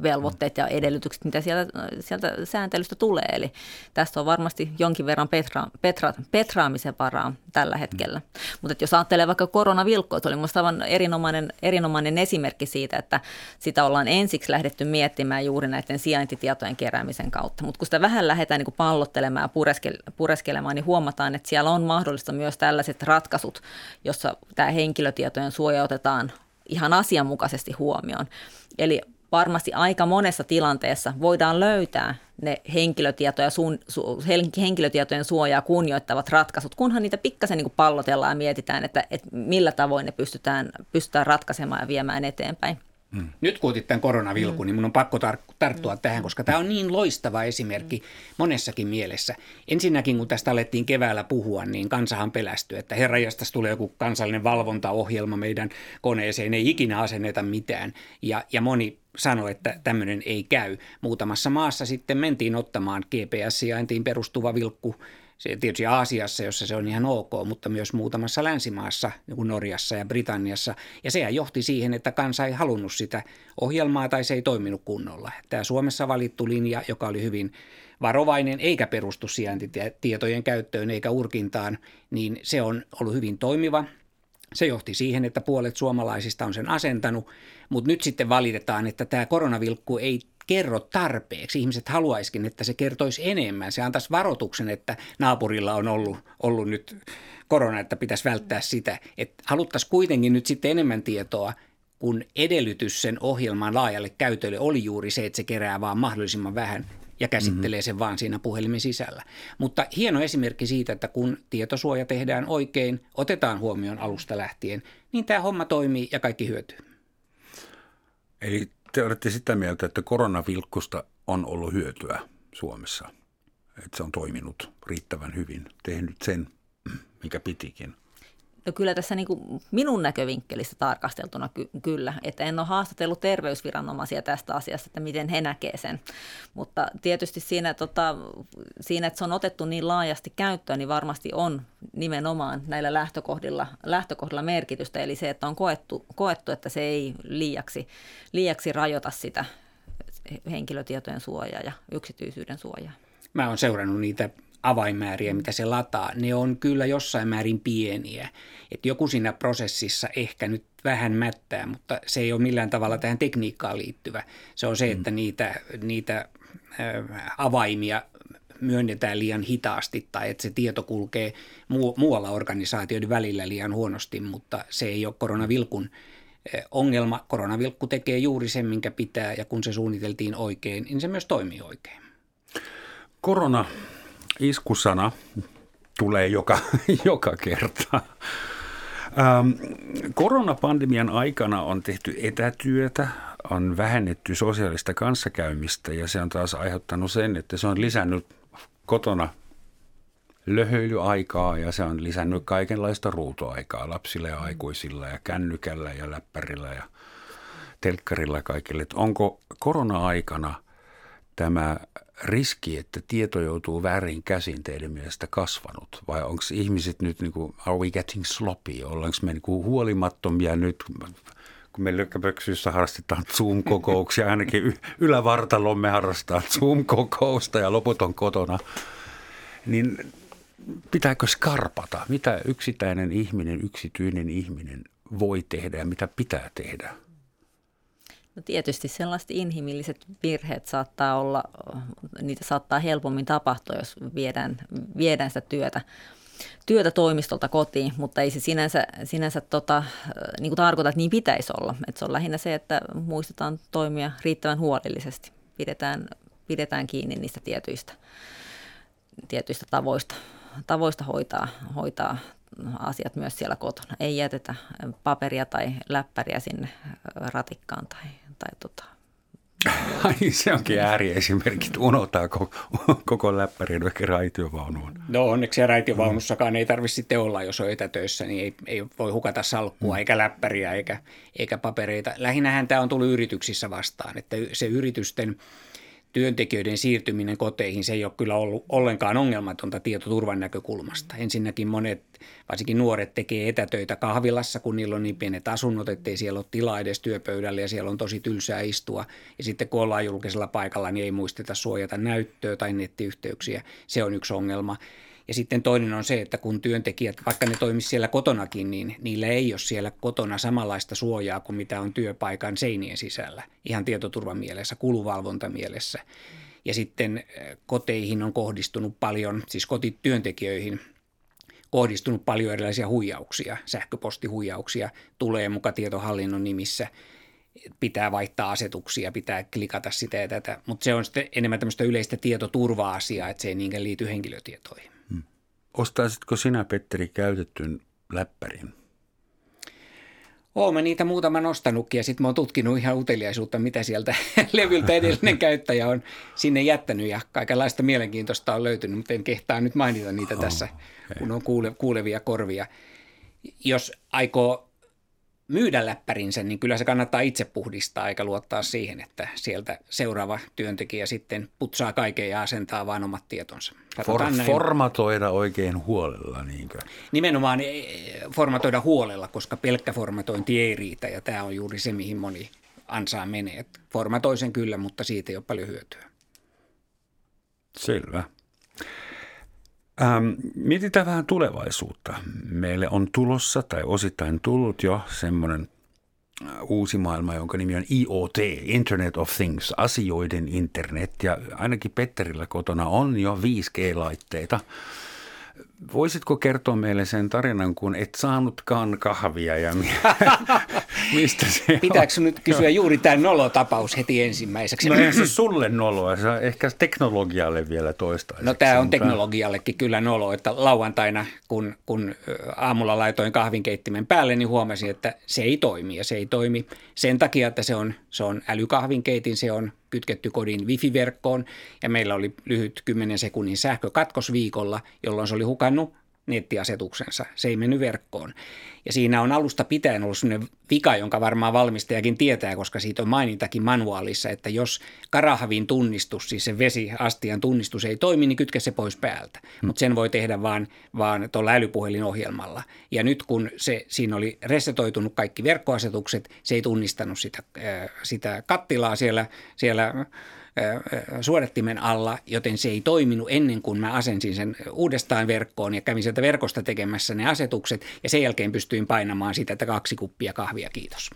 velvoitteet ja edellytykset, mitä sieltä, sieltä sääntelystä tulee. Eli tässä on varmasti jonkin verran petra, petra, petraamisen varaa tällä hetkellä. Mm. Mutta jos ajattelee vaikka koronavilkkoa, se oli minusta aivan erinomainen, erinomainen esimerkki siitä, että sitä ollaan ensiksi lähdetty miettimään juuri näiden sijaintitietojen keräämisen kautta. Mutta kun sitä vähän lähdetään niin pallottelemaan ja pureskelemaan, niin huomataan, että siellä on mahdollista myös tällaiset ratkaisut, jossa tämä henkilötietojen suoja otetaan ihan asianmukaisesti huomioon. Eli varmasti aika monessa tilanteessa voidaan löytää ne henkilötietoja, sun, su, henkilötietojen suojaa kunnioittavat ratkaisut, kunhan niitä pikkasen niin pallotellaan ja mietitään, että, että millä tavoin ne pystytään, pystytään ratkaisemaan ja viemään eteenpäin. Mm. Nyt kun otit tämän koronavilkun, mm. niin mun on pakko tar- tarttua mm. tähän, koska tämä on niin loistava esimerkki mm. monessakin mielessä. Ensinnäkin, kun tästä alettiin keväällä puhua, niin kansahan pelästyi, että herrajastas tulee joku kansallinen valvontaohjelma meidän koneeseen, ei ikinä asenneta mitään. Ja, ja moni sanoi, että tämmöinen ei käy. Muutamassa maassa sitten mentiin ottamaan GPS-sijaintiin perustuva vilkku se tietysti Aasiassa, jossa se on ihan ok, mutta myös muutamassa länsimaassa, niin kuin Norjassa ja Britanniassa. Ja sehän johti siihen, että kansa ei halunnut sitä ohjelmaa tai se ei toiminut kunnolla. Tämä Suomessa valittu linja, joka oli hyvin varovainen eikä perustu sijaintitietojen käyttöön eikä urkintaan, niin se on ollut hyvin toimiva. Se johti siihen, että puolet suomalaisista on sen asentanut, mutta nyt sitten valitetaan, että tämä koronavilkku ei kerro tarpeeksi. Ihmiset haluaisikin, että se kertoisi enemmän. Se antaisi varoituksen, että naapurilla on ollut, ollut nyt korona, että pitäisi välttää sitä. Että haluttaisiin kuitenkin nyt sitten enemmän tietoa, kun edellytys sen ohjelman laajalle käytölle oli juuri se, että se kerää vaan mahdollisimman vähän ja käsittelee sen vaan siinä puhelimen sisällä. Mutta hieno esimerkki siitä, että kun tietosuoja tehdään oikein, otetaan huomioon alusta lähtien, niin tämä homma toimii ja kaikki hyötyy. Eli te olette sitä mieltä, että koronavilkkusta on ollut hyötyä Suomessa, että se on toiminut riittävän hyvin, tehnyt sen, mikä pitikin. No kyllä tässä niin kuin minun näkövinkkelistä tarkasteltuna ky- kyllä, että en ole haastatellut terveysviranomaisia tästä asiasta, että miten he näkee sen. Mutta tietysti siinä, tota, siinä, että se on otettu niin laajasti käyttöön, niin varmasti on nimenomaan näillä lähtökohdilla, lähtökohdilla merkitystä. Eli se, että on koettu, koettu että se ei liiaksi, liiaksi rajoita sitä henkilötietojen suojaa ja yksityisyyden suojaa. Mä oon seurannut niitä avainmääriä, mitä se lataa, ne on kyllä jossain määrin pieniä. Että joku siinä prosessissa ehkä nyt vähän mättää, mutta se ei ole millään tavalla tähän tekniikkaan liittyvä. Se on se, mm. että niitä, niitä avaimia myönnetään liian hitaasti tai että se tieto kulkee muualla organisaatioiden välillä liian huonosti, mutta se ei ole koronavilkun ongelma. Koronavilkku tekee juuri sen, minkä pitää ja kun se suunniteltiin oikein, niin se myös toimii oikein. Korona iskusana tulee joka, joka kerta. Ähm, koronapandemian aikana on tehty etätyötä, on vähennetty sosiaalista kanssakäymistä ja se on taas aiheuttanut sen, että se on lisännyt kotona löhöilyaikaa ja se on lisännyt kaikenlaista ruutoaikaa lapsille ja aikuisilla ja kännykällä ja läppärillä ja telkkarilla kaikille. onko korona-aikana tämä riski, että tieto joutuu väärin käsin teidän mielestä kasvanut? Vai onko ihmiset nyt, niin kuin, are we getting sloppy? Ollaanko me niin kuin huolimattomia nyt, kun me lykkäpöksyssä harrastetaan Zoom-kokouksia, ainakin ylävartalomme harrastaa Zoom-kokousta ja loput on kotona, niin pitääkö skarpata? Mitä yksittäinen ihminen, yksityinen ihminen voi tehdä ja mitä pitää tehdä? No tietysti sellaiset inhimilliset virheet saattaa olla, niitä saattaa helpommin tapahtua, jos viedään, viedään sitä työtä, työtä toimistolta kotiin, mutta ei se sinänsä, sinänsä tota, niin kuin tarkoita, että niin pitäisi olla. Että se on lähinnä se, että muistetaan toimia riittävän huolellisesti, pidetään, pidetään kiinni niistä tietyistä, tietyistä tavoista, tavoista hoitaa, hoitaa asiat myös siellä kotona. Ei jätetä paperia tai läppäriä sinne ratikkaan tai, tai tota, Ai se onkin ääriesimerkki, unohtaa koko, koko läppärin vaikka raitiovaunuun. No onneksi raitiovaunussakaan ei tarvitse sitten olla, jos on etätöissä, niin ei, ei voi hukata salkkua mm. eikä läppäriä eikä, eikä papereita. Lähinnähän tämä on tullut yrityksissä vastaan, että se yritysten työntekijöiden siirtyminen koteihin, se ei ole kyllä ollut ollenkaan ongelmatonta tietoturvan näkökulmasta. Ensinnäkin monet, varsinkin nuoret, tekee etätöitä kahvilassa, kun niillä on niin pienet asunnot, ettei siellä ole tilaa edes työpöydälle ja siellä on tosi tylsää istua. Ja sitten kun ollaan julkisella paikalla, niin ei muisteta suojata näyttöä tai nettiyhteyksiä. Se on yksi ongelma. Ja sitten toinen on se, että kun työntekijät, vaikka ne toimisivat siellä kotonakin, niin niillä ei ole siellä kotona samanlaista suojaa kuin mitä on työpaikan seinien sisällä. Ihan tietoturvan mielessä, kuluvalvontamielessä. Ja sitten eh, koteihin on kohdistunut paljon, siis kotityöntekijöihin kohdistunut paljon erilaisia huijauksia, sähköpostihuijauksia, tulee muka tietohallinnon nimissä pitää vaihtaa asetuksia, pitää klikata sitä ja tätä, mutta se on sitten enemmän tämmöistä yleistä tietoturva-asiaa, että se ei niinkään liity henkilötietoihin. Ostaisitko sinä, Petteri, käytettyn läppärin? Oon mä niitä muutaman ostanutkin ja sitten mä oon tutkinut ihan uteliaisuutta, mitä sieltä levyltä edellinen käyttäjä on sinne jättänyt ja kaikenlaista mielenkiintoista on löytynyt, mutta en kehtaa nyt mainita niitä oh, tässä, kun on kuule, kuulevia korvia. Jos aikoo myydä läppärinsä, niin kyllä se kannattaa itse puhdistaa eikä luottaa siihen, että sieltä seuraava työntekijä sitten putsaa kaiken ja asentaa vain omat tietonsa. For, formatoida oikein huolella, niinkö? Nimenomaan e, formatoida huolella, koska pelkkä formatointi ei riitä ja tämä on juuri se, mihin moni ansaa menee. Formatoi sen kyllä, mutta siitä ei ole paljon hyötyä. Selvä. Ähm, mietitään vähän tulevaisuutta. Meille on tulossa tai osittain tullut jo semmoinen äh, uusi maailma, jonka nimi on IoT, Internet of Things, asioiden internet. Ja ainakin Petterillä kotona on jo 5G-laitteita. Voisitko kertoa meille sen tarinan, kun et saanutkaan kahvia ja mistä se Pitääkö on? nyt kysyä juuri tämä nolotapaus heti ensimmäiseksi? No ei se sulle noloa, se on ehkä teknologialle vielä toistaiseksi. No tämä on teknologiallekin kyllä nolo, että lauantaina kun, kun aamulla laitoin kahvinkeittimen päälle, niin huomasin, että se ei toimi ja se ei toimi sen takia, että se on, se on älykahvinkeitin, se on kytketty kodin wifi-verkkoon. Ja meillä oli lyhyt 10 sekunnin sähkökatkos viikolla, jolloin se oli hukannut nettiasetuksensa. Se ei mennyt verkkoon. Ja siinä on alusta pitäen ollut sellainen vika, jonka varmaan valmistajakin tietää, koska siitä on mainintakin manuaalissa, että jos karahvin tunnistus, siis se vesiastian tunnistus ei toimi, niin kytke se pois päältä. Hmm. Mutta sen voi tehdä vaan, vaan tuolla älypuhelinohjelmalla. Ja nyt kun se, siinä oli resetoitunut kaikki verkkoasetukset, se ei tunnistanut sitä, sitä kattilaa siellä, siellä suodattimen alla, joten se ei toiminut ennen kuin mä asensin sen uudestaan verkkoon ja kävin sieltä verkosta tekemässä ne asetukset ja sen jälkeen pystyin painamaan sitä, että kaksi kuppia kahvia, kiitos.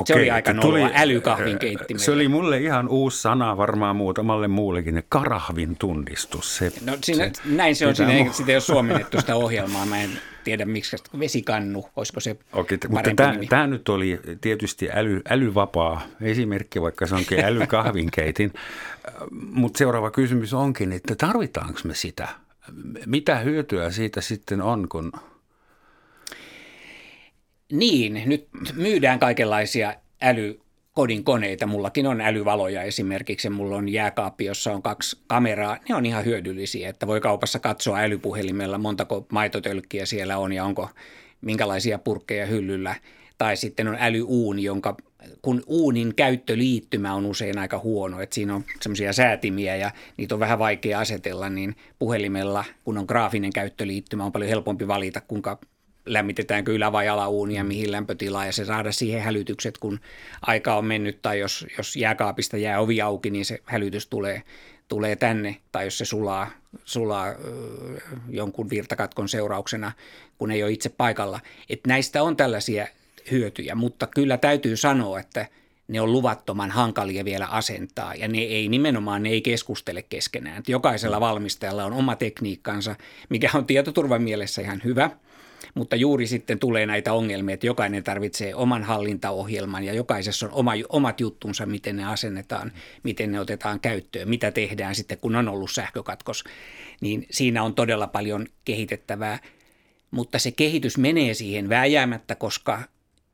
Okei, se oli aika tuli, älykahvin keittimellä. Se oli mulle ihan uusi sana varmaan muutamalle muullekin, karahvin tunnistus. Se, no siinä, se, näin se on, siinä ei, sitä ei ole suomennettu sitä ohjelmaa, mä en tiedä miksi, vesikannu, olisiko se Okei, mutta tämä, tämä nyt oli tietysti äly, älyvapaa esimerkki, vaikka se onkin älykahvinkeitin, mutta seuraava kysymys onkin, että tarvitaanko me sitä? Mitä hyötyä siitä sitten on, kun niin, nyt myydään kaikenlaisia äly kodin koneita. Mullakin on älyvaloja esimerkiksi. Mulla on jääkaappi, jossa on kaksi kameraa. Ne on ihan hyödyllisiä, että voi kaupassa katsoa älypuhelimella, montako maitotölkkiä siellä on ja onko minkälaisia purkkeja hyllyllä. Tai sitten on älyuuni, jonka kun uunin käyttöliittymä on usein aika huono, että siinä on semmoisia säätimiä ja niitä on vähän vaikea asetella, niin puhelimella, kun on graafinen käyttöliittymä, on paljon helpompi valita, kuinka lämmitetäänkö ylä- vai alauunia, mihin lämpötilaa ja se saada siihen hälytykset, kun aika on mennyt tai jos, jos jääkaapista jää ovi auki, niin se hälytys tulee, tulee tänne tai jos se sulaa, sulaa jonkun virtakatkon seurauksena, kun ei ole itse paikalla. Et näistä on tällaisia hyötyjä, mutta kyllä täytyy sanoa, että ne on luvattoman hankalia vielä asentaa ja ne ei nimenomaan ne ei keskustele keskenään. Jokaisella valmistajalla on oma tekniikkansa, mikä on tietoturvan mielessä ihan hyvä – mutta juuri sitten tulee näitä ongelmia, että jokainen tarvitsee oman hallintaohjelman ja jokaisessa on oma, omat juttunsa, miten ne asennetaan, miten ne otetaan käyttöön, mitä tehdään sitten, kun on ollut sähkökatkos. Niin siinä on todella paljon kehitettävää, mutta se kehitys menee siihen vääjäämättä, koska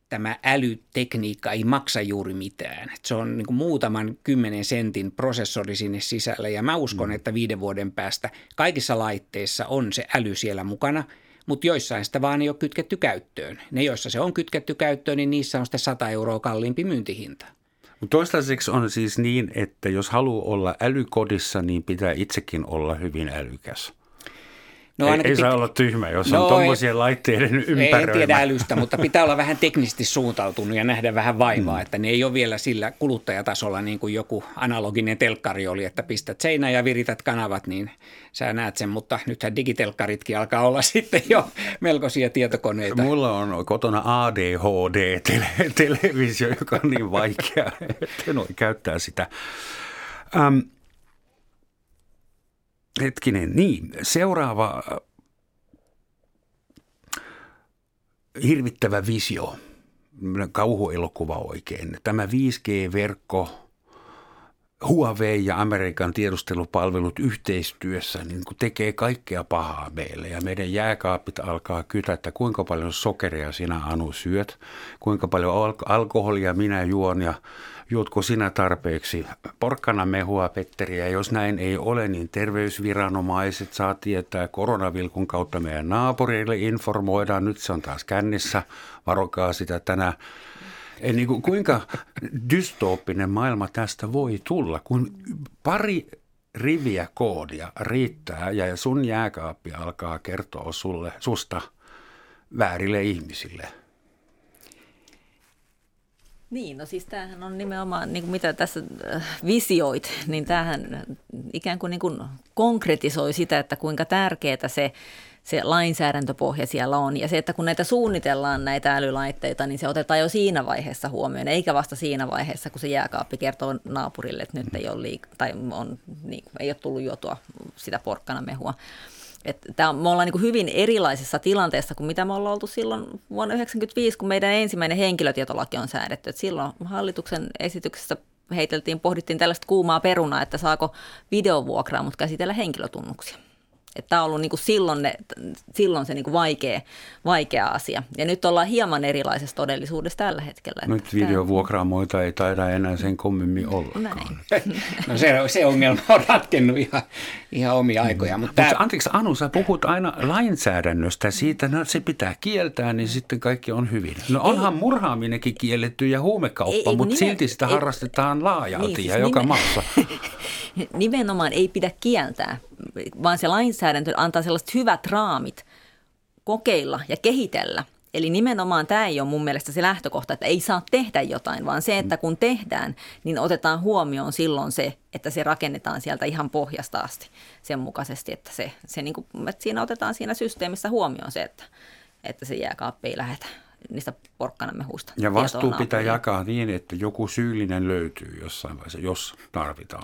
tämä älytekniikka ei maksa juuri mitään. Se on niin muutaman kymmenen sentin prosessori sinne sisällä ja mä uskon, mm. että viiden vuoden päästä kaikissa laitteissa on se äly siellä mukana – mutta joissain sitä vaan ei ole kytketty käyttöön. Ne, joissa se on kytketty käyttöön, niin niissä on sitten 100 euroa kalliimpi myyntihinta. Toistaiseksi on siis niin, että jos haluaa olla älykodissa, niin pitää itsekin olla hyvin älykäs. No, ei, ei saa olla tyhmä, jos no, on tuommoisia laitteiden ympäröimä. En tiedä älystä, mutta pitää olla vähän teknisesti suuntautunut ja nähdä vähän vaivaa, mm. että ne ei ole vielä sillä kuluttajatasolla niin kuin joku analoginen telkkari oli, että pistät seinään ja virität kanavat, niin sä näet sen, mutta nythän digitelkkaritkin alkaa olla sitten jo melkoisia tietokoneita. Mulla on kotona ADHD-televisio, joka on niin vaikea, että en voi käyttää sitä. Um, Hetkinen, niin. Seuraava äh, hirvittävä visio, kauhuelokuva oikein. Tämä 5G-verkko, Huawei ja Amerikan tiedustelupalvelut yhteistyössä niin kun tekee kaikkea pahaa meille. Ja meidän jääkaapit alkaa kytätä, kuinka paljon sokeria sinä Anu syöt, kuinka paljon alkoholia minä juon ja juotko sinä tarpeeksi porkkana mehua, Petteri, ja jos näin ei ole, niin terveysviranomaiset saa tietää koronavilkun kautta meidän naapureille informoidaan, nyt se on taas kännissä, varokaa sitä tänä. Eli niin kuin, kuinka dystooppinen maailma tästä voi tulla, kun pari riviä koodia riittää ja sun jääkaappi alkaa kertoa sulle, susta väärille ihmisille – niin, no siis tämähän on nimenomaan, niin kuin mitä tässä äh, visioit, niin tämähän ikään kuin, niin kuin konkretisoi sitä, että kuinka tärkeää se, se lainsäädäntöpohja siellä on. Ja se, että kun näitä suunnitellaan, näitä älylaitteita, niin se otetaan jo siinä vaiheessa huomioon, eikä vasta siinä vaiheessa, kun se jääkaappi kertoo naapurille, että nyt ei ole, liik- tai on, niin, ei ole tullut juotua sitä porkkana mehua. Että me ollaan niin hyvin erilaisessa tilanteessa kuin mitä me ollaan oltu silloin vuonna 1995, kun meidän ensimmäinen henkilötietolaki on säädetty. Et silloin hallituksen esityksessä heiteltiin, pohdittiin tällaista kuumaa perunaa, että saako videovuokraa, mutta käsitellä henkilötunnuksia. Että tämä on ollut niin kuin silloin, ne, silloin se niin kuin vaikea, vaikea asia. Ja nyt ollaan hieman erilaisessa todellisuudessa tällä hetkellä. Nyt videovuokraamoita ei taida enää sen kommemmin olla. Näin. no se, se ongelma on ratkennut ihan, ihan omia aikoja. Mutta tämä... Anteeksi Anu, sä puhut aina lainsäädännöstä siitä, että no, se pitää kieltää, niin sitten kaikki on hyvin. No onhan ei, murhaaminenkin kielletty ja huumekauppa, ei, mutta nimen, silti sitä ei, harrastetaan laajalti niin, ja siis joka nimen, maassa. Nimenomaan ei pidä kieltää, vaan se lainsäädäntö antaa sellaiset hyvät raamit kokeilla ja kehitellä. Eli nimenomaan tämä ei ole mun mielestä se lähtökohta, että ei saa tehdä jotain, vaan se, että kun tehdään, niin otetaan huomioon silloin se, että se rakennetaan sieltä ihan pohjasta asti sen mukaisesti, että, se, se niin kuin, että siinä otetaan siinä systeemissä huomioon se, että, että se jääkaappi ei lähetä niistä porkkanamehusta. Ja vastuu pitää jakaa niin, että joku syyllinen löytyy jossain vaiheessa, jos tarvitaan.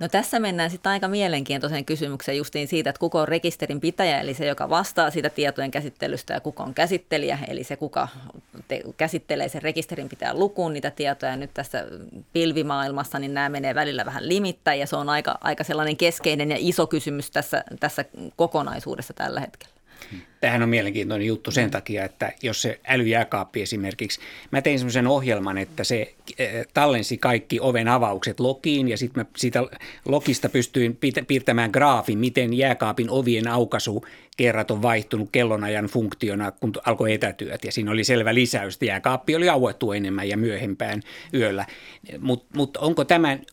No tässä mennään sitten aika mielenkiintoiseen kysymykseen justiin siitä, että kuka on rekisterin pitäjä, eli se, joka vastaa siitä tietojen käsittelystä, ja kuka on käsittelijä, eli se, kuka te- käsittelee sen rekisterin pitää lukuun niitä tietoja. Nyt tässä pilvimaailmassa, niin nämä menee välillä vähän limittäin, ja se on aika, aika sellainen keskeinen ja iso kysymys tässä, tässä kokonaisuudessa tällä hetkellä. Tämähän on mielenkiintoinen juttu sen takia, että jos se älyjääkaappi esimerkiksi, mä tein semmoisen ohjelman, että se eh, tallensi kaikki oven avaukset lokiin ja sitten mä siitä lokista pystyin piirtämään graafin, miten jääkaapin ovien aukaisu kerrat on vaihtunut kellonajan funktiona, kun alkoi etätyöt. Ja siinä oli selvä lisäys. Jääkaappi oli auettu enemmän ja myöhempään yöllä. Mutta mut onko,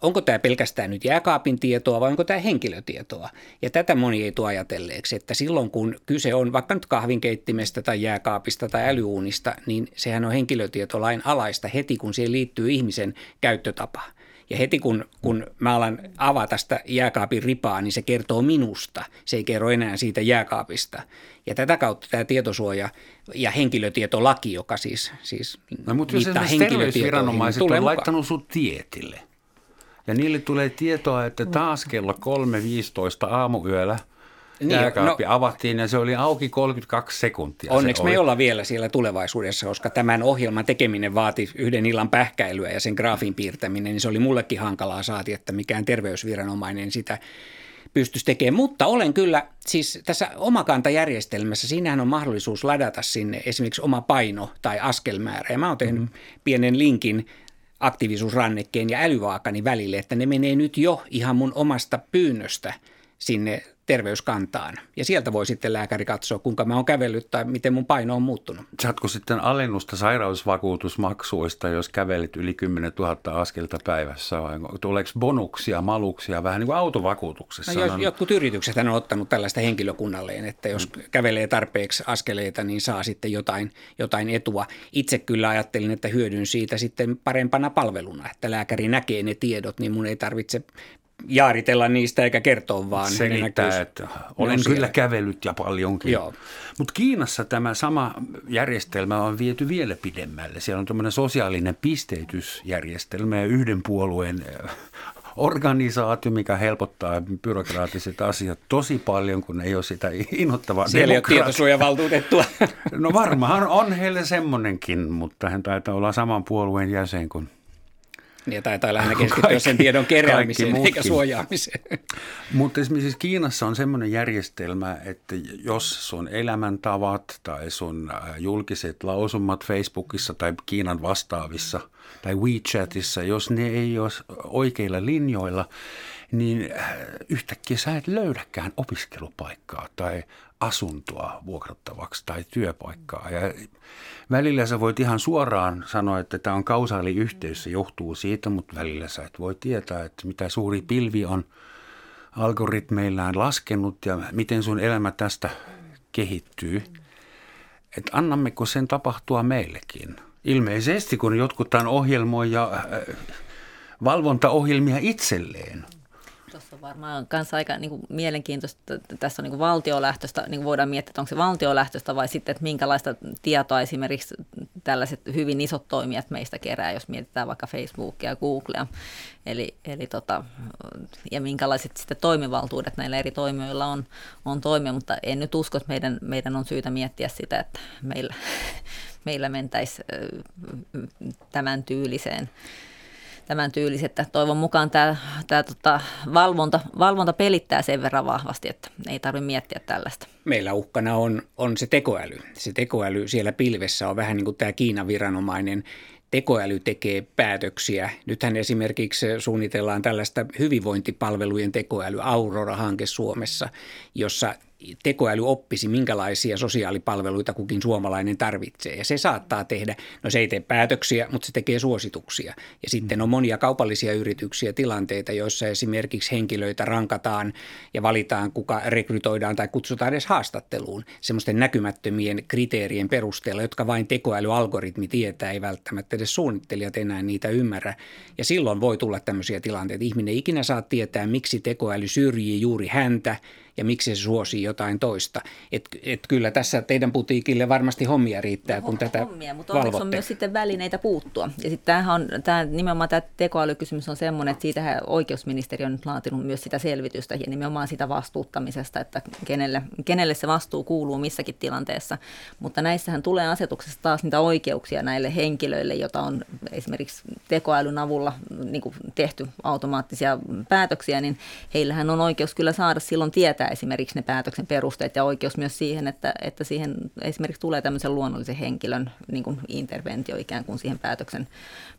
onko tämä pelkästään nyt jääkaapin tietoa vai onko tämä henkilötietoa? Ja tätä moni ei tuo ajatelleeksi, että silloin kun kyse on vaikka nyt kahvinkeittimestä tai jääkaapista tai älyuunista, niin sehän on henkilötietolain alaista heti, kun siihen liittyy ihmisen käyttötapa. Ja heti kun, kun mä alan avata sitä jääkaapin ripaa, niin se kertoo minusta. Se ei kerro enää siitä jääkaapista. Ja tätä kautta tämä tietosuoja ja henkilötietolaki, joka siis, siis no, mutta jos terveysviranomaiset on mukaan. laittanut sut tietille, ja niille tulee tietoa, että taas kello 3.15 aamuyöllä – niin, jääkaappi no, avattiin ja se oli auki 32 sekuntia. Onneksi me ei olla vielä siellä tulevaisuudessa, koska tämän ohjelman tekeminen vaati yhden illan pähkäilyä ja sen graafin piirtäminen, niin se oli mullekin hankalaa saati, että mikään terveysviranomainen sitä pystyisi tekemään. Mutta olen kyllä, siis tässä omakantajärjestelmässä, siinähän on mahdollisuus ladata sinne esimerkiksi oma paino tai askelmäärä. Ja mä oon tehnyt mm-hmm. pienen linkin aktiivisuusrannekkeen ja älyvaakani välille, että ne menee nyt jo ihan mun omasta pyynnöstä – sinne terveyskantaan. Ja sieltä voi sitten lääkäri katsoa, kuinka mä oon kävellyt tai miten mun paino on muuttunut. Saatko sitten alennusta sairausvakuutusmaksuista, jos kävelit yli 10 000 askelta päivässä vai tuleeko bonuksia, maluksia vähän niin kuin autovakuutuksessa? No, jos, jotkut yritykset on ottanut tällaista henkilökunnalleen, että jos mm. kävelee tarpeeksi askeleita, niin saa sitten jotain, jotain etua. Itse kyllä ajattelin, että hyödyn siitä sitten parempana palveluna, että lääkäri näkee ne tiedot, niin mun ei tarvitse jaaritella niistä eikä kertoa vaan. Selittää, että olen kyllä siellä. kävellyt ja paljonkin. Mutta Kiinassa tämä sama järjestelmä on viety vielä pidemmälle. Siellä on tämmöinen sosiaalinen pisteytysjärjestelmä ja yhden puolueen äh, organisaatio, mikä helpottaa byrokraattiset asiat tosi paljon, kun ei ole sitä innoittavaa Siellä ei ole tietosuojavaltuutettua. No varmaan on heille semmoinenkin, mutta hän taitaa olla saman puolueen jäsen kuin niin taitaa lähinnä keskittyä sen tiedon keräämiseen eikä suojaamiseen. Mutta esimerkiksi Kiinassa on semmoinen järjestelmä, että jos sun elämäntavat tai sun äh, julkiset lausumat Facebookissa tai Kiinan vastaavissa tai WeChatissa, jos ne ei ole oikeilla linjoilla, niin äh, yhtäkkiä sä et löydäkään opiskelupaikkaa tai asuntoa vuokrattavaksi tai työpaikkaa. Ja välillä sä voit ihan suoraan sanoa, että tämä on kausaaliyhteys, se johtuu siitä, mutta välillä sä et voi tietää, että mitä suuri pilvi on algoritmeillään laskenut ja miten sun elämä tästä kehittyy. Että annammeko sen tapahtua meillekin? Ilmeisesti, kun jotkut tämän ohjelmoja äh, valvontaohjelmia itselleen – Tuossa on varmaan myös aika niin kuin, mielenkiintoista, tässä on niin kuin, valtiolähtöistä, niin kuin voidaan miettiä, että onko se valtiolähtöistä vai sitten, että minkälaista tietoa esimerkiksi tällaiset hyvin isot toimijat meistä kerää, jos mietitään vaikka Facebookia ja Googlea. Eli, eli tota, ja minkälaiset sitten toimivaltuudet näillä eri toimijoilla on, on toimia, mutta en nyt usko, että meidän, meidän on syytä miettiä sitä, että meillä, meillä mentäisiin tämän tyyliseen tämän tyyliset. Toivon mukaan tämä, tämä tota, valvonta, valvonta pelittää sen verran vahvasti, että ei tarvitse miettiä tällaista. Meillä uhkana on, on se tekoäly. Se tekoäly siellä pilvessä on vähän niin kuin tämä Kiinan viranomainen tekoäly tekee päätöksiä. Nythän esimerkiksi suunnitellaan tällaista hyvinvointipalvelujen tekoäly Aurora-hanke Suomessa, jossa tekoäly oppisi, minkälaisia sosiaalipalveluita kukin suomalainen tarvitsee. Ja se saattaa tehdä, no se ei tee päätöksiä, mutta se tekee suosituksia. Ja sitten on monia kaupallisia yrityksiä, tilanteita, joissa esimerkiksi henkilöitä rankataan ja valitaan, kuka rekrytoidaan tai kutsutaan edes haastatteluun semmoisten näkymättömien kriteerien perusteella, jotka vain tekoälyalgoritmi tietää, ei välttämättä edes suunnittelijat enää niitä ymmärrä. Ja silloin voi tulla tämmöisiä tilanteita. Ihminen ei ikinä saa tietää, miksi tekoäly syrjii juuri häntä ja miksi se suosii jotain toista. Et, et kyllä tässä teidän putiikille varmasti hommia riittää, kun tätä hommia, mutta valvotte. on myös sitten välineitä puuttua. Ja sitten on, tämä, nimenomaan tämä tekoälykysymys on sellainen, että siitä oikeusministeriö on nyt laatinut myös sitä selvitystä ja nimenomaan sitä vastuuttamisesta, että kenelle, kenelle se vastuu kuuluu missäkin tilanteessa. Mutta näissähän tulee asetuksessa taas niitä oikeuksia näille henkilöille, joita on esimerkiksi tekoälyn avulla niin tehty automaattisia päätöksiä, niin heillähän on oikeus kyllä saada silloin tietää, tietää esimerkiksi ne päätöksen perusteet ja oikeus myös siihen, että, että siihen esimerkiksi tulee tämmöisen luonnollisen henkilön niin kuin interventio ikään kuin siihen päätöksen,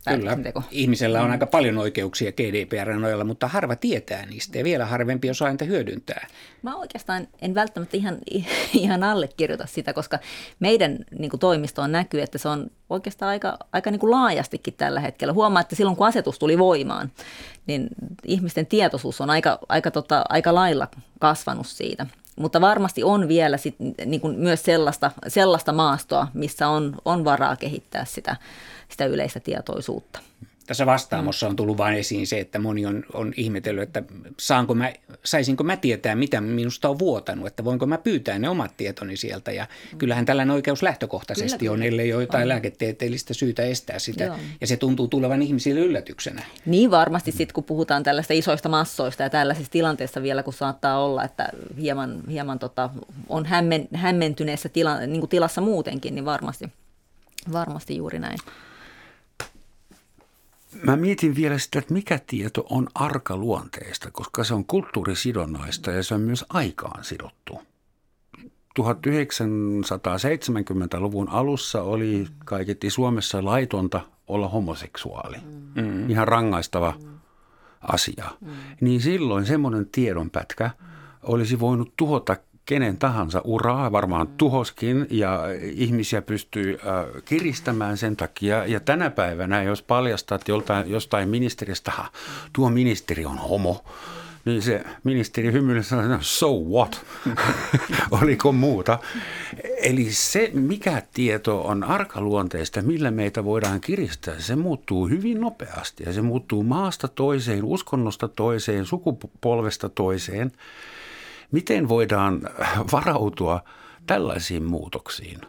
päätöksenteko. Kyllä, ihmisellä on mm. aika paljon oikeuksia GDPR nojalla, mutta harva tietää niistä ja vielä harvempi osaa niitä hyödyntää. Mä oikeastaan en välttämättä ihan, ihan allekirjoita sitä, koska meidän niin kuin toimistoon näkyy, että se on oikeastaan aika, aika niin kuin laajastikin tällä hetkellä. Huomaa, että silloin kun asetus tuli voimaan, niin ihmisten tietoisuus on aika, aika, tota, aika lailla kasvanut siitä. Mutta varmasti on vielä sit, niin kuin myös sellaista, sellaista maastoa, missä on, on varaa kehittää sitä, sitä yleistä tietoisuutta. Tässä vastaamossa on tullut vain esiin se, että moni on, on ihmetellyt, että saanko mä, saisinko mä tietää, mitä minusta on vuotanut, että voinko mä pyytää ne omat tietoni sieltä. Ja kyllähän tällainen oikeus lähtökohtaisesti kyllä, on, ellei ole jotain on. lääketieteellistä syytä estää sitä. Joo. Ja se tuntuu tulevan ihmisille yllätyksenä. Niin varmasti sitten, kun puhutaan tällaista isoista massoista ja tällaisista tilanteista vielä, kun saattaa olla, että hieman, hieman tota, on hämmen, hämmentyneessä tila, niin kuin tilassa muutenkin, niin varmasti, varmasti juuri näin. Mä mietin vielä sitä, että mikä tieto on arkaluonteista, koska se on kulttuurisidonnaista ja se on myös aikaan sidottu. 1970-luvun alussa oli kaiketi Suomessa laitonta olla homoseksuaali. Mm. Ihan rangaistava mm. asia. Mm. Niin silloin semmoinen tiedonpätkä olisi voinut tuhota kenen tahansa uraa, varmaan tuhoskin, ja ihmisiä pystyy äh, kiristämään sen takia. Ja tänä päivänä, jos paljastat joltain, jostain ministeristä, tuo ministeri on homo, niin se ministeri hymyille sanoi, no, so what? Oliko muuta? Eli se, mikä tieto on arkaluonteista, millä meitä voidaan kiristää, se muuttuu hyvin nopeasti. Ja se muuttuu maasta toiseen, uskonnosta toiseen, sukupolvesta toiseen. Miten voidaan varautua tällaisiin muutoksiin?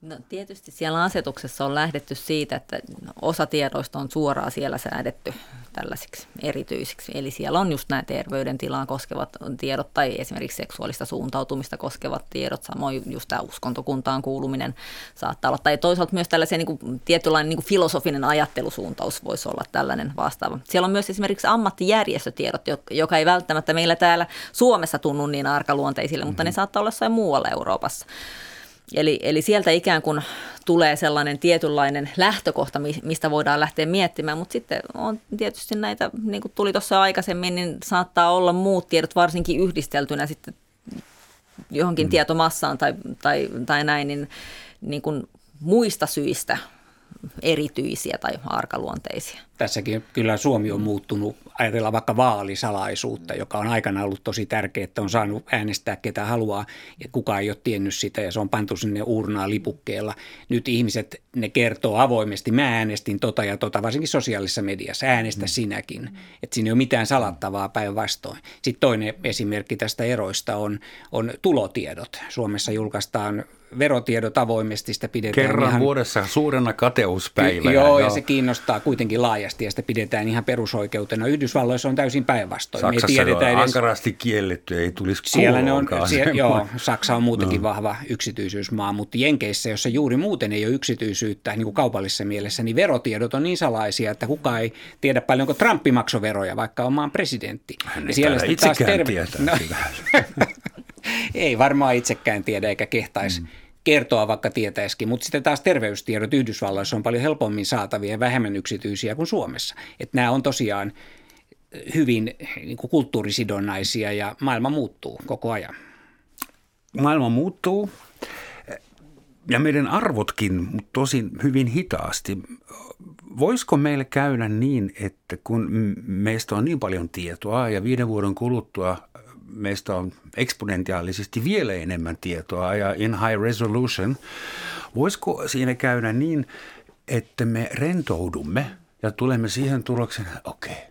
No tietysti siellä asetuksessa on lähdetty siitä, että osa tiedoista on suoraan siellä säädetty tällaisiksi erityisiksi. Eli siellä on just nämä terveydentilaa koskevat tiedot tai esimerkiksi seksuaalista suuntautumista koskevat tiedot, samoin just tämä uskontokuntaan kuuluminen saattaa olla. Tai toisaalta myös tällaisia niin kuin, tietynlainen niin kuin filosofinen ajattelusuuntaus voisi olla tällainen vastaava. Siellä on myös esimerkiksi ammattijärjestötiedot, joka ei välttämättä meillä täällä Suomessa tunnu niin arkaluonteisille, mm-hmm. mutta ne mhm. saattaa olla jossain muualla Euroopassa. Eli, eli sieltä ikään kuin tulee sellainen tietynlainen lähtökohta, mistä voidaan lähteä miettimään, mutta sitten on tietysti näitä, niin kuin tuli tuossa aikaisemmin, niin saattaa olla muut tiedot varsinkin yhdisteltynä sitten johonkin mm. tietomassaan tai, tai, tai näin, niin, niin kuin muista syistä erityisiä tai arkaluonteisia. Tässäkin kyllä Suomi on muuttunut, ajatellaan vaikka vaalisalaisuutta, joka on aikana ollut tosi tärkeää, että on saanut äänestää ketä haluaa ja kukaan ei ole tiennyt sitä ja se on pantu sinne urnaan lipukkeella. Nyt ihmiset, ne kertoo avoimesti, mä äänestin tota ja tota, varsinkin sosiaalisessa mediassa, äänestä mm. sinäkin. Että siinä ei ole mitään salattavaa päinvastoin. Sitten toinen esimerkki tästä eroista on, on tulotiedot. Suomessa julkaistaan verotiedot avoimesti, sitä pidetään Kerran ihan, vuodessa suurena kateuspäivänä. Joo, joo, ja se kiinnostaa kuitenkin laajasti ja sitä pidetään ihan perusoikeutena. Yhdysvalloissa on täysin päinvastoin. Saksassa Me on edes, ankarasti kielletty, ei tulisi siellä ne on, siellä, Joo, Saksa on muutenkin no. vahva yksityisyysmaa, mutta Jenkeissä, jossa juuri muuten ei ole yksityisyyttä niin kuin kaupallisessa mielessä, niin verotiedot on niin salaisia, että kukaan ei tiedä paljonko Trumpi maksoi veroja, vaikka on maan presidentti. Hän ei siellä taas terve... no, ei varmaan itsekään tiedä eikä kehtaisi mm kertoa, vaikka tietäisikin. Mutta sitten taas terveystiedot Yhdysvalloissa on paljon helpommin saatavia ja vähemmän yksityisiä kuin Suomessa. Että nämä on tosiaan hyvin niin kuin kulttuurisidonnaisia ja maailma muuttuu koko ajan. Maailma muuttuu ja meidän arvotkin, mutta tosin hyvin hitaasti. Voisiko meille käydä niin, että kun meistä on niin paljon tietoa ja viiden vuoden kuluttua meistä on eksponentiaalisesti vielä enemmän tietoa ja in high resolution. Voisiko siinä käydä niin, että me rentoudumme ja tulemme siihen tulokseen, okei, okay,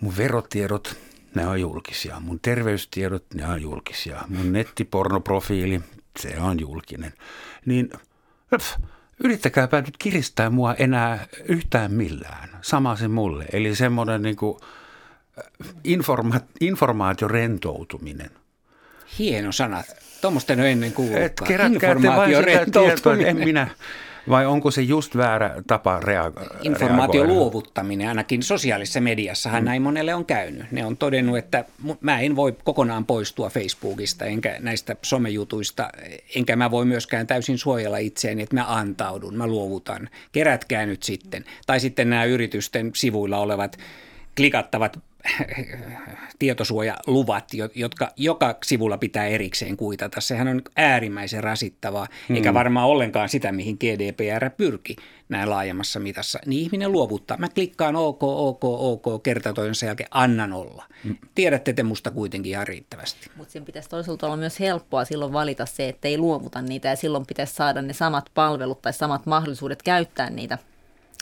mun verotiedot, ne on julkisia. Mun terveystiedot, ne on julkisia. Mun nettipornoprofiili, se on julkinen. Niin öf, yrittäkääpä nyt kiristää mua enää yhtään millään. Sama se mulle. Eli semmoinen niin kuin – informa- informaation rentoutuminen. Hieno sana. Tuommoista en ole ennen kuullutkaan. Rentoutuminen. Tietoa, en minä. Vai onko se just väärä tapa reagoida? Informaation luovuttaminen, ainakin sosiaalisessa mediassahan mm. näin monelle on käynyt. Ne on todennut, että mä en voi kokonaan poistua Facebookista enkä näistä somejutuista, enkä mä voi myöskään täysin suojella itseäni, että mä antaudun, mä luovutan. Kerätkää nyt sitten. Tai sitten nämä yritysten sivuilla olevat klikattavat tietosuojaluvat, jotka joka sivulla pitää erikseen kuitata. Sehän on äärimmäisen rasittavaa, mm. eikä varmaan ollenkaan sitä, mihin GDPR pyrki näin laajemmassa mitassa. Niin ihminen luovuttaa. Mä klikkaan OK, OK, OK, kerta toisensa jälkeen annan olla. Mm. Tiedätte te musta kuitenkin ihan riittävästi. Mutta sen pitäisi toisaalta olla myös helppoa silloin valita se, että ei luovuta niitä ja silloin pitäisi saada ne samat palvelut tai samat mahdollisuudet käyttää niitä –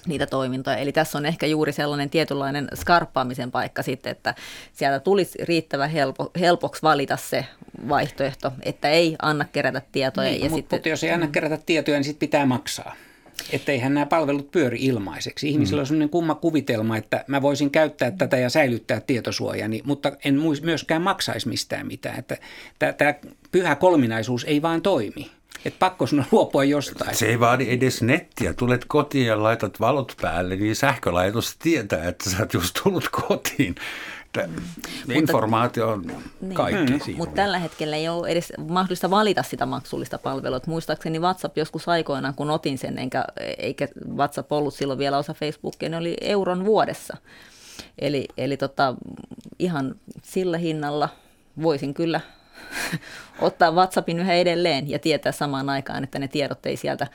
niitä toimintoja. Eli tässä on ehkä juuri sellainen tietynlainen skarppaamisen paikka sitten, että sieltä tulisi riittävän helpo, helpoksi valita se vaihtoehto, että ei anna kerätä tietoja. Niin, ja mutta, sitten, mutta jos ei anna mm. kerätä tietoja, niin sitten pitää maksaa. Että eihän nämä palvelut pyöri ilmaiseksi. Ihmisillä mm. on sellainen kumma kuvitelma, että mä voisin käyttää tätä ja säilyttää tietosuojani, mutta en myöskään maksaisi mistään mitään. Että tämä pyhä kolminaisuus ei vaan toimi. Että pakko sinun luopua jostain. Se ei vaadi edes nettiä. Tulet kotiin ja laitat valot päälle, niin sähkölaitos tietää, että sä oot just tullut kotiin. Mm. Informaatio on niin. kaikki mm. Mutta tällä hetkellä ei ole edes mahdollista valita sitä maksullista palvelua. Muistaakseni WhatsApp joskus aikoinaan, kun otin sen, enkä, eikä WhatsApp ollut silloin vielä osa Facebookia, ne oli euron vuodessa. Eli, eli tota, ihan sillä hinnalla voisin kyllä ottaa WhatsAppin yhä edelleen ja tietää samaan aikaan, että ne tiedot ei sieltä,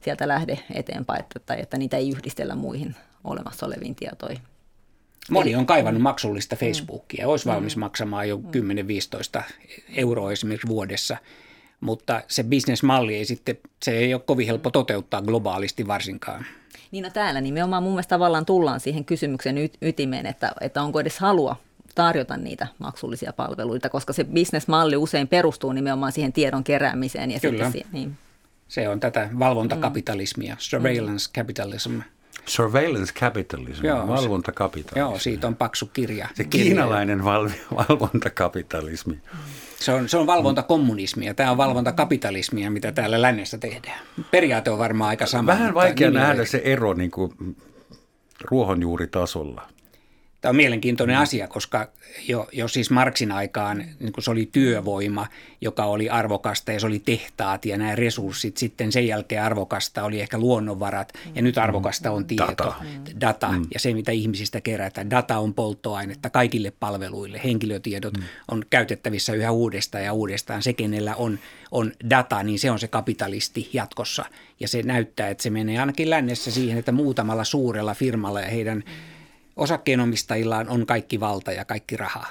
sieltä lähde eteenpäin tai että niitä ei yhdistellä muihin olemassa oleviin tietoihin. Moni on kaivannut maksullista Facebookia ja olisi valmis mm. maksamaan jo 10-15 euroa esimerkiksi vuodessa, mutta se bisnesmalli ei sitten, se ei ole kovin helppo toteuttaa globaalisti varsinkaan. Niin no täällä nimenomaan mun mielestä tavallaan tullaan siihen kysymyksen ytimeen, että, että onko edes halua tarjota niitä maksullisia palveluita, koska se bisnesmalli usein perustuu nimenomaan siihen tiedon keräämiseen. Ja Kyllä. Sitten, niin. Se on tätä valvontakapitalismia, mm. surveillance capitalism. Surveillance capitalism, Joo, valvontakapitalismi. Joo, siitä on paksu kirja. Se kiinalainen val- valvontakapitalismi. Se on, se on valvontakommunismia, tämä on valvontakapitalismia, mitä täällä lännessä tehdään. Periaate on varmaan aika sama. Vähän vaikea nähdä se ero niin kuin ruohonjuuritasolla. Tämä on mielenkiintoinen mm. asia, koska jo, jo siis Marksin aikaan niin se oli työvoima, joka oli arvokasta ja se oli tehtaat ja nämä resurssit. Sitten sen jälkeen arvokasta oli ehkä luonnonvarat ja nyt arvokasta on tieto, data, data mm. ja se mitä ihmisistä kerätään. Data on polttoainetta kaikille palveluille. Henkilötiedot mm. on käytettävissä yhä uudestaan ja uudestaan. Se, kenellä on, on data, niin se on se kapitalisti jatkossa. Ja se näyttää, että se menee ainakin lännessä siihen, että muutamalla suurella firmalla ja heidän – osakkeenomistajillaan on kaikki valta ja kaikki raha.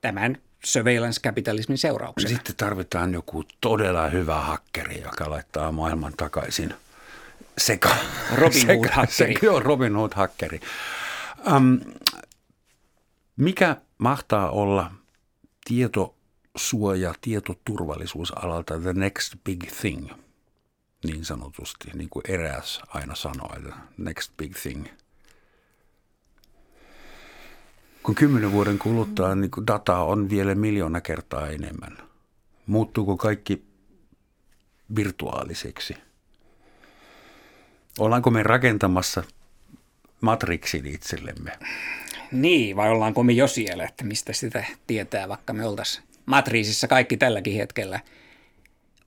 Tämän surveillance kapitalismin seurauksena. Sitten tarvitaan joku todella hyvä hakkeri, joka laittaa maailman takaisin seka. Robin Hood-hakkeri. Joo, Robin Hood-hakkeri. Um, mikä mahtaa olla tietosuoja, tietoturvallisuusalalta the next big thing, niin sanotusti, niin kuin eräs aina sanoo, next big thing – kun kymmenen vuoden kuluttua niin dataa on vielä miljoona kertaa enemmän. Muuttuuko kaikki virtuaaliseksi? Ollaanko me rakentamassa matriksin itsellemme? Niin, vai ollaanko me jo siellä, että mistä sitä tietää, vaikka me oltaisiin matriisissa kaikki tälläkin hetkellä.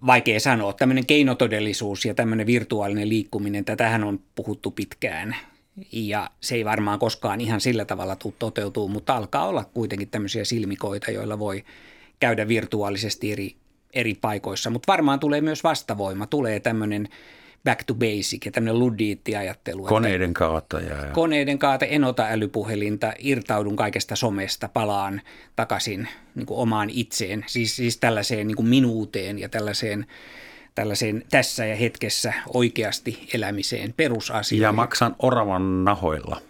Vaikea sanoa. Tämmöinen keinotodellisuus ja tämmöinen virtuaalinen liikkuminen, tätähän on puhuttu pitkään – ja se ei varmaan koskaan ihan sillä tavalla tule toteutuu, mutta alkaa olla kuitenkin tämmöisiä silmikoita, joilla voi käydä virtuaalisesti eri, eri paikoissa. Mutta varmaan tulee myös vastavoima, tulee tämmöinen back to basic ja tämmöinen ludiitti-ajattelu. Koneiden kautta. Ja... Koneiden kautta, en ota älypuhelinta, irtaudun kaikesta somesta, palaan takaisin niin kuin omaan itseen, siis, siis tällaiseen niin kuin minuuteen ja tällaiseen – tällaiseen tässä ja hetkessä oikeasti elämiseen perusasioihin. Ja maksan oravan nahoilla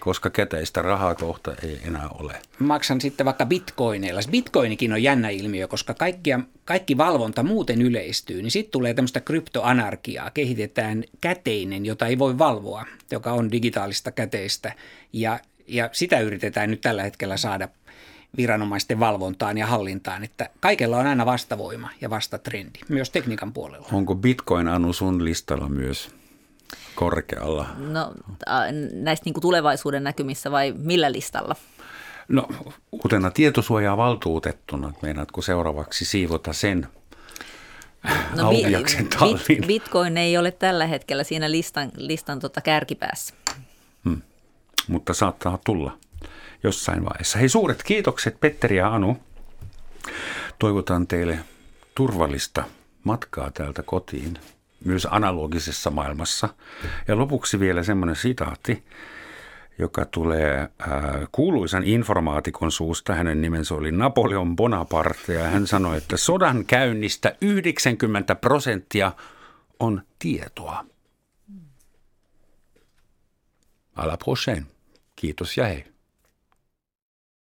koska käteistä rahaa kohta ei enää ole. Maksan sitten vaikka bitcoineilla. Bitcoinikin on jännä ilmiö, koska kaikkia, kaikki valvonta muuten yleistyy, niin sitten tulee tämmöistä kryptoanarkiaa. Kehitetään käteinen, jota ei voi valvoa, joka on digitaalista käteistä. Ja, ja sitä yritetään nyt tällä hetkellä saada viranomaisten valvontaan ja hallintaan, että kaikella on aina vastavoima ja vastatrendi, myös tekniikan puolella. Onko Bitcoin Anu sun listalla myös korkealla? No näistä niin kuin tulevaisuuden näkymissä vai millä listalla? No uutena tietosuojaa valtuutettuna, meinaatko seuraavaksi siivota sen no, bit, Bitcoin ei ole tällä hetkellä siinä listan, listan tota kärkipäässä. Hmm. Mutta saattaa tulla jossain vaiheessa. Hei suuret kiitokset Petteri ja Anu. Toivotan teille turvallista matkaa täältä kotiin, myös analogisessa maailmassa. Ja lopuksi vielä semmoinen sitaatti, joka tulee äh, kuuluisan informaatikon suusta. Hänen nimensä oli Napoleon Bonaparte ja hän sanoi, että sodan käynnistä 90 prosenttia on tietoa. À la prochaine. Kiitos ja hei.